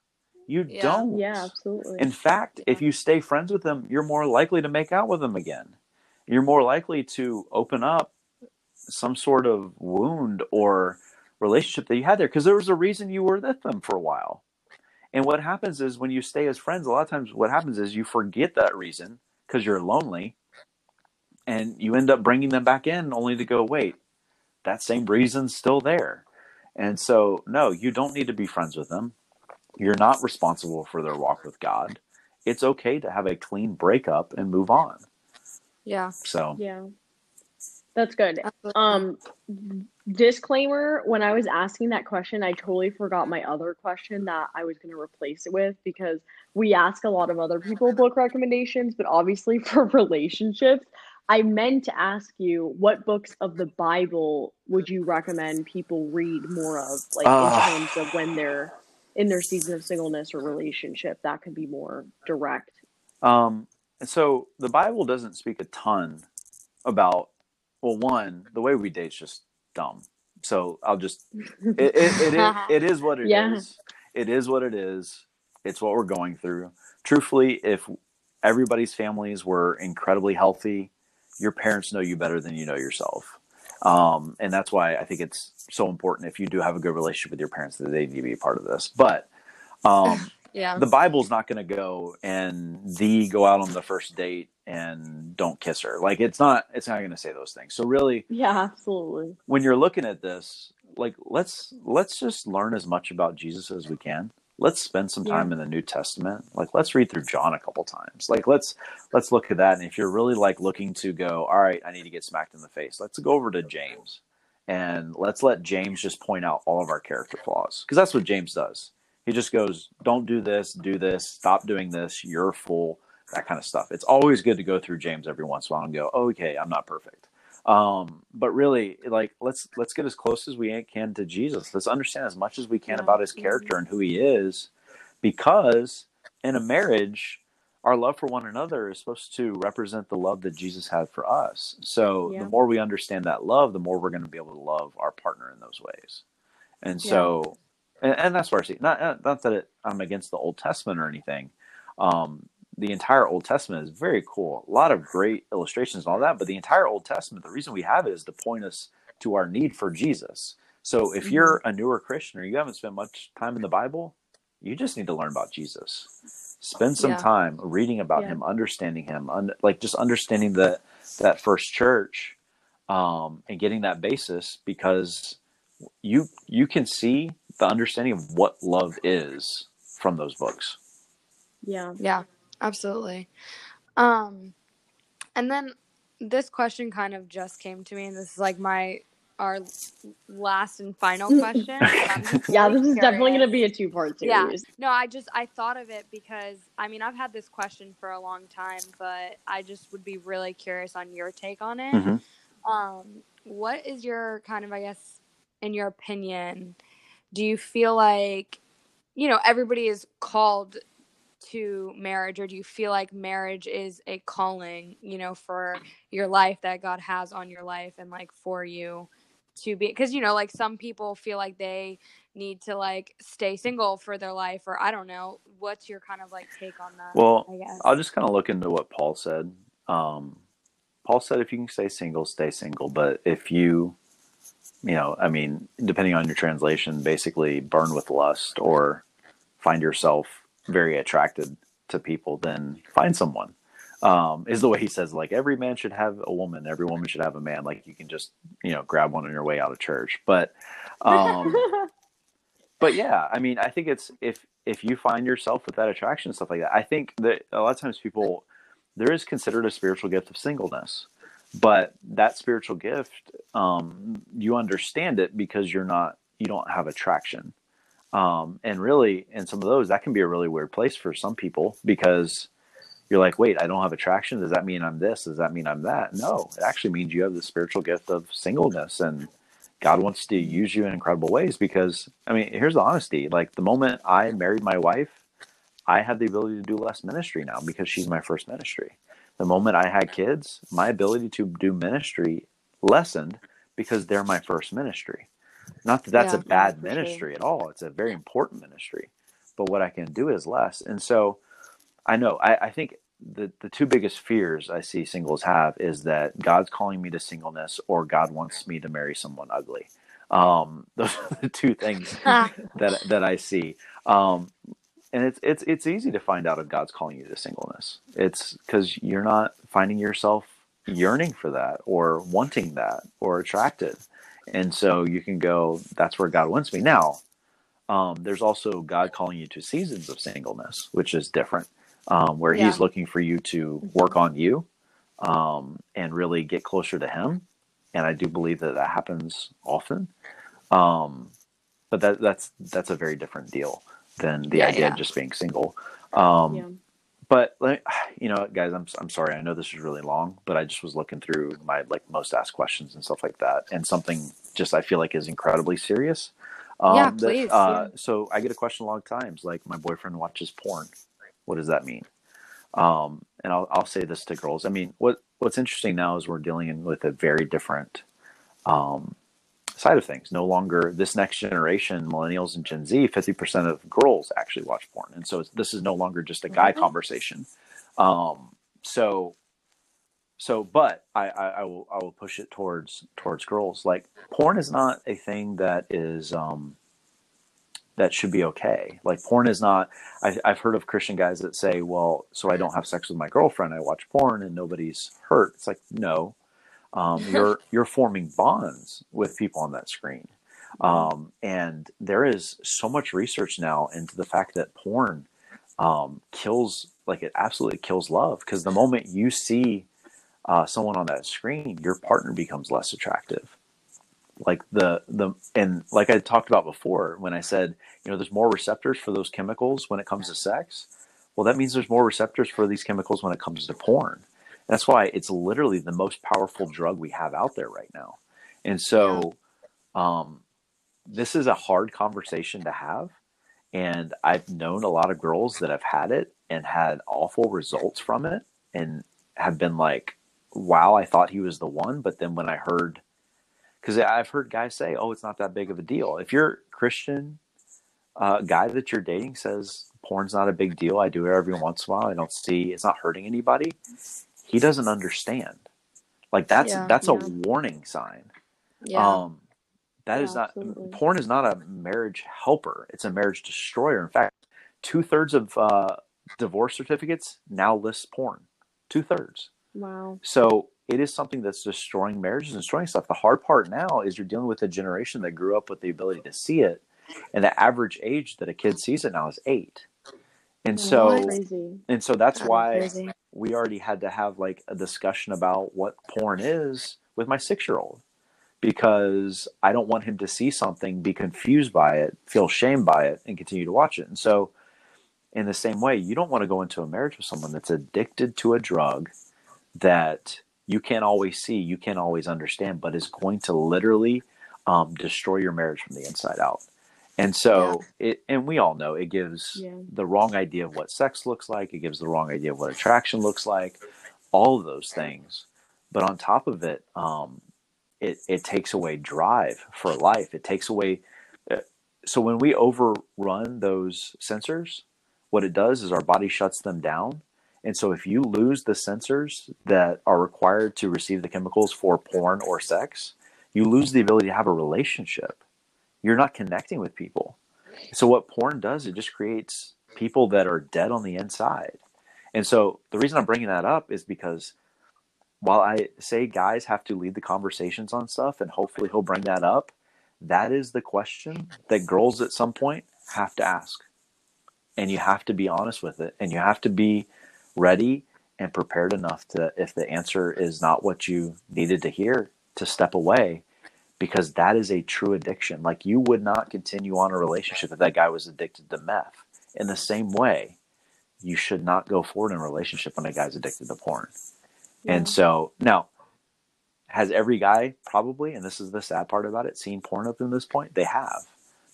you yeah. don't yeah absolutely in fact if you stay friends with them you're more likely to make out with them again you're more likely to open up some sort of wound or relationship that you had there because there was a reason you were with them for a while. And what happens is when you stay as friends, a lot of times what happens is you forget that reason because you're lonely and you end up bringing them back in only to go, wait, that same reason's still there. And so, no, you don't need to be friends with them. You're not responsible for their walk with God. It's okay to have a clean breakup and move on. Yeah. So, yeah. That's good. Um, disclaimer when I was asking that question, I totally forgot my other question that I was going to replace it with because we ask a lot of other people book recommendations, but obviously for relationships, I meant to ask you what books of the Bible would you recommend people read more of, like uh, in terms of when they're in their season of singleness or relationship that could be more direct. Um, and so the Bible doesn't speak a ton about well, one, the way we date is just dumb. So I'll just it it, it, is, it is what it yeah. is. It is what it is. It's what we're going through. Truthfully, if everybody's families were incredibly healthy, your parents know you better than you know yourself. Um, and that's why I think it's so important if you do have a good relationship with your parents that they need to be a part of this. But um, yeah, the Bible's not going to go and the go out on the first date and don't kiss her. Like it's not it's not going to say those things. So really, yeah, absolutely. When you're looking at this, like let's let's just learn as much about Jesus as we can let's spend some time yeah. in the New Testament. Like let's read through John a couple times. Like let's let's look at that. And if you're really like looking to go, all right, I need to get smacked in the face, let's go over to James and let's let James just point out all of our character flaws. Because that's what James does. He just goes, Don't do this, do this, stop doing this, you're a fool, that kind of stuff. It's always good to go through James every once in a while and go, Okay, I'm not perfect. Um, but really, like let's let's get as close as we can to Jesus. Let's understand as much as we can yeah. about his character and who he is, because in a marriage, our love for one another is supposed to represent the love that Jesus had for us. So yeah. the more we understand that love, the more we're going to be able to love our partner in those ways. And so, and, and, that's where I see not not that it, I'm against the Old Testament or anything. Um, the entire Old Testament is very cool. A lot of great illustrations and all that, but the entire Old Testament, the reason we have it is to point us to our need for Jesus. So if mm-hmm. you're a newer Christian or you haven't spent much time in the Bible, you just need to learn about Jesus. Spend some yeah. time reading about yeah. him, understanding him, un- like just understanding the that first church um, and getting that basis because you you can see the understanding of what love is from those books. Yeah. Yeah. Absolutely. Um, and then this question kind of just came to me, and this is like my our last and final question. yeah, this is definitely going to be a two part series. Yeah. No, I just I thought of it because I mean I've had this question for a long time, but I just would be really curious on your take on it. Mm-hmm. Um, what is your kind of I guess in your opinion? Do you feel like you know everybody is called to marriage or do you feel like marriage is a calling you know for your life that god has on your life and like for you to be? Because you know like some people feel like they need to like stay single for their life or i don't know. What's your kind of like take on that well I guess? i'll just kind of look into what paul said. Um paul said if you can stay single stay single. But if you you know i mean depending on your translation basically burn with lust or find yourself very attracted to people, then find someone. Um, is the way he says like every man should have a woman, every woman should have a man. Like you can just you know grab one on your way out of church, but um, but yeah, I mean, I think it's if if you find yourself with that attraction stuff like that, I think that a lot of times people there is considered a spiritual gift of singleness, but that spiritual gift, um, you understand it because you're not you don't have attraction. Um, and really, in some of those, that can be a really weird place for some people because you're like, wait, I don't have attraction. Does that mean I'm this? Does that mean I'm that? No, it actually means you have the spiritual gift of singleness and God wants to use you in incredible ways because, I mean, here's the honesty. Like the moment I married my wife, I had the ability to do less ministry now because she's my first ministry. The moment I had kids, my ability to do ministry lessened because they're my first ministry. Not that that's yeah, a bad ministry sure. at all. It's a very important ministry, but what I can do is less. And so I know, I, I think the, the two biggest fears I see singles have is that God's calling me to singleness or God wants me to marry someone ugly. Um, those are the two things that, that I see. Um, and it's, it's, it's easy to find out if God's calling you to singleness. It's because you're not finding yourself yearning for that or wanting that or attracted. And so you can go, that's where God wants me. Now, um, there's also God calling you to seasons of singleness, which is different, um, where yeah. He's looking for you to work on you um, and really get closer to Him. And I do believe that that happens often. Um, but that, that's that's a very different deal than the yeah, idea yeah. of just being single. Um, but you know, guys, I'm I'm sorry. I know this is really long, but I just was looking through my like most asked questions and stuff like that, and something just I feel like is incredibly serious. Um, yeah, please. That, uh, yeah. So I get a question a lot of times, like my boyfriend watches porn. What does that mean? Um, and I'll, I'll say this to girls. I mean, what what's interesting now is we're dealing with a very different um, side of things. No longer this next generation, millennials and Gen Z, fifty percent of girls actually watch porn, and so this is no longer just a guy mm-hmm. conversation. Um, so so but I, I, I will I will push it towards towards girls. Like porn is not a thing that is um that should be okay. Like porn is not. I, have heard of Christian guys that say, "Well, so I don't have sex with my girlfriend. I watch porn and nobody's hurt." It's like no, um, you're you're forming bonds with people on that screen, um, and there is so much research now into the fact that porn um, kills, like it absolutely kills love because the moment you see uh, someone on that screen, your partner becomes less attractive. Like the the and like I talked about before when I said you know there's more receptors for those chemicals when it comes to sex. Well, that means there's more receptors for these chemicals when it comes to porn. That's why it's literally the most powerful drug we have out there right now. And so, um, this is a hard conversation to have. And I've known a lot of girls that have had it and had awful results from it and have been like, wow, I thought he was the one. But then when I heard, because I've heard guys say, oh, it's not that big of a deal. If you're Christian uh, guy that you're dating says porn's not a big deal, I do it every once in a while. I don't see it's not hurting anybody. He doesn't understand. Like that's yeah, that's yeah. a warning sign. Yeah. Um, that is not absolutely. porn is not a marriage helper. It's a marriage destroyer. In fact, two thirds of uh, divorce certificates now list porn. Two thirds. Wow. So it is something that's destroying marriages and destroying stuff. The hard part now is you're dealing with a generation that grew up with the ability to see it, and the average age that a kid sees it now is eight. And so, and so that's that why crazy. We already had to have like a discussion about what porn is with my six year old because I don't want him to see something, be confused by it, feel shame by it, and continue to watch it. And so, in the same way, you don't want to go into a marriage with someone that's addicted to a drug that you can't always see, you can't always understand, but is going to literally um, destroy your marriage from the inside out. And so yeah. it, and we all know it gives yeah. the wrong idea of what sex looks like. It gives the wrong idea of what attraction looks like, all of those things. But on top of it, um, it, it takes away drive for life. It takes away. Uh, so when we overrun those sensors, what it does is our body shuts them down and so if you lose the sensors that are required to receive the chemicals for porn or sex, you lose the ability to have a relationship. You're not connecting with people. So what porn does, it just creates people that are dead on the inside. And so the reason I'm bringing that up is because while I say guys have to lead the conversations on stuff, and hopefully he'll bring that up, that is the question that girls at some point have to ask. And you have to be honest with it. And you have to be ready and prepared enough to, if the answer is not what you needed to hear, to step away because that is a true addiction. Like you would not continue on a relationship if that guy was addicted to meth. In the same way, you should not go forward in a relationship when a guy's addicted to porn. Yeah. And so now, has every guy probably, and this is the sad part about it, seen porn up to this point? They have.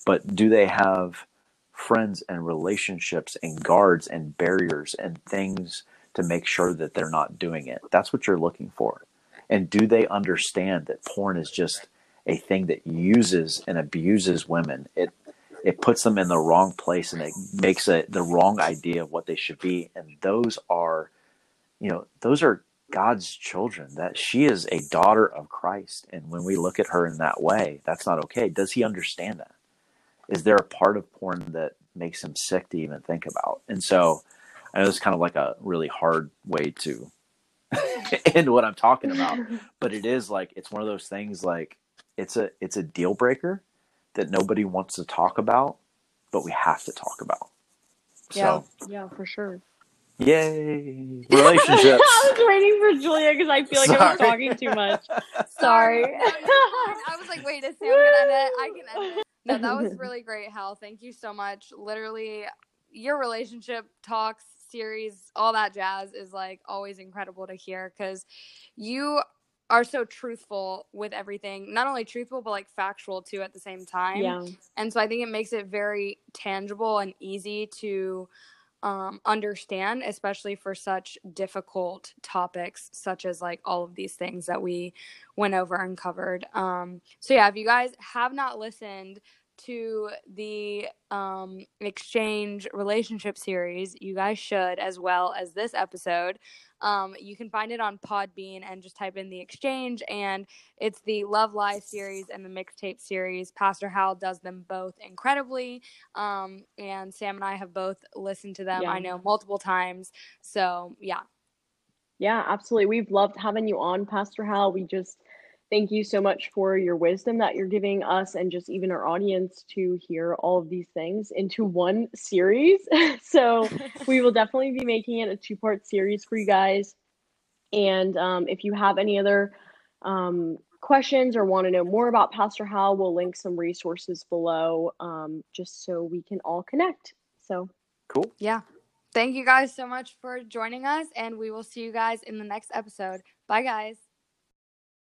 But do they have friends and relationships and guards and barriers and things to make sure that they're not doing it. That's what you're looking for. And do they understand that porn is just a thing that uses and abuses women? It it puts them in the wrong place and it makes the wrong idea of what they should be. And those are, you know, those are God's children. That she is a daughter of Christ. And when we look at her in that way, that's not okay. Does he understand that? is there a part of porn that makes him sick to even think about? And so I know it's kind of like a really hard way to end what I'm talking about, but it is like it's one of those things like it's a it's a deal breaker that nobody wants to talk about, but we have to talk about. Yeah, so, yeah, for sure. Yay! Relationships. I was waiting for Julia because I feel like Sorry. I was talking too much. Sorry. I was like, wait, is Sam gonna end? I can end it. No, that was really great, Hal. Thank you so much. Literally, your relationship talks series, all that jazz is like always incredible to hear because you are so truthful with everything not only truthful but like factual too at the same time. Yeah. And so i think it makes it very tangible and easy to um, understand especially for such difficult topics such as like all of these things that we went over and covered. Um, so yeah if you guys have not listened to the um, exchange relationship series you guys should as well as this episode um, you can find it on Podbean and just type in the exchange. And it's the Love Live series and the mixtape series. Pastor Hal does them both incredibly. Um, and Sam and I have both listened to them, yeah. I know, multiple times. So, yeah. Yeah, absolutely. We've loved having you on, Pastor Hal. We just thank you so much for your wisdom that you're giving us and just even our audience to hear all of these things into one series. so we will definitely be making it a two part series for you guys. And um, if you have any other um, questions or want to know more about Pastor Hal, we'll link some resources below um, just so we can all connect. So cool. Yeah. Thank you guys so much for joining us, and we will see you guys in the next episode. Bye, guys.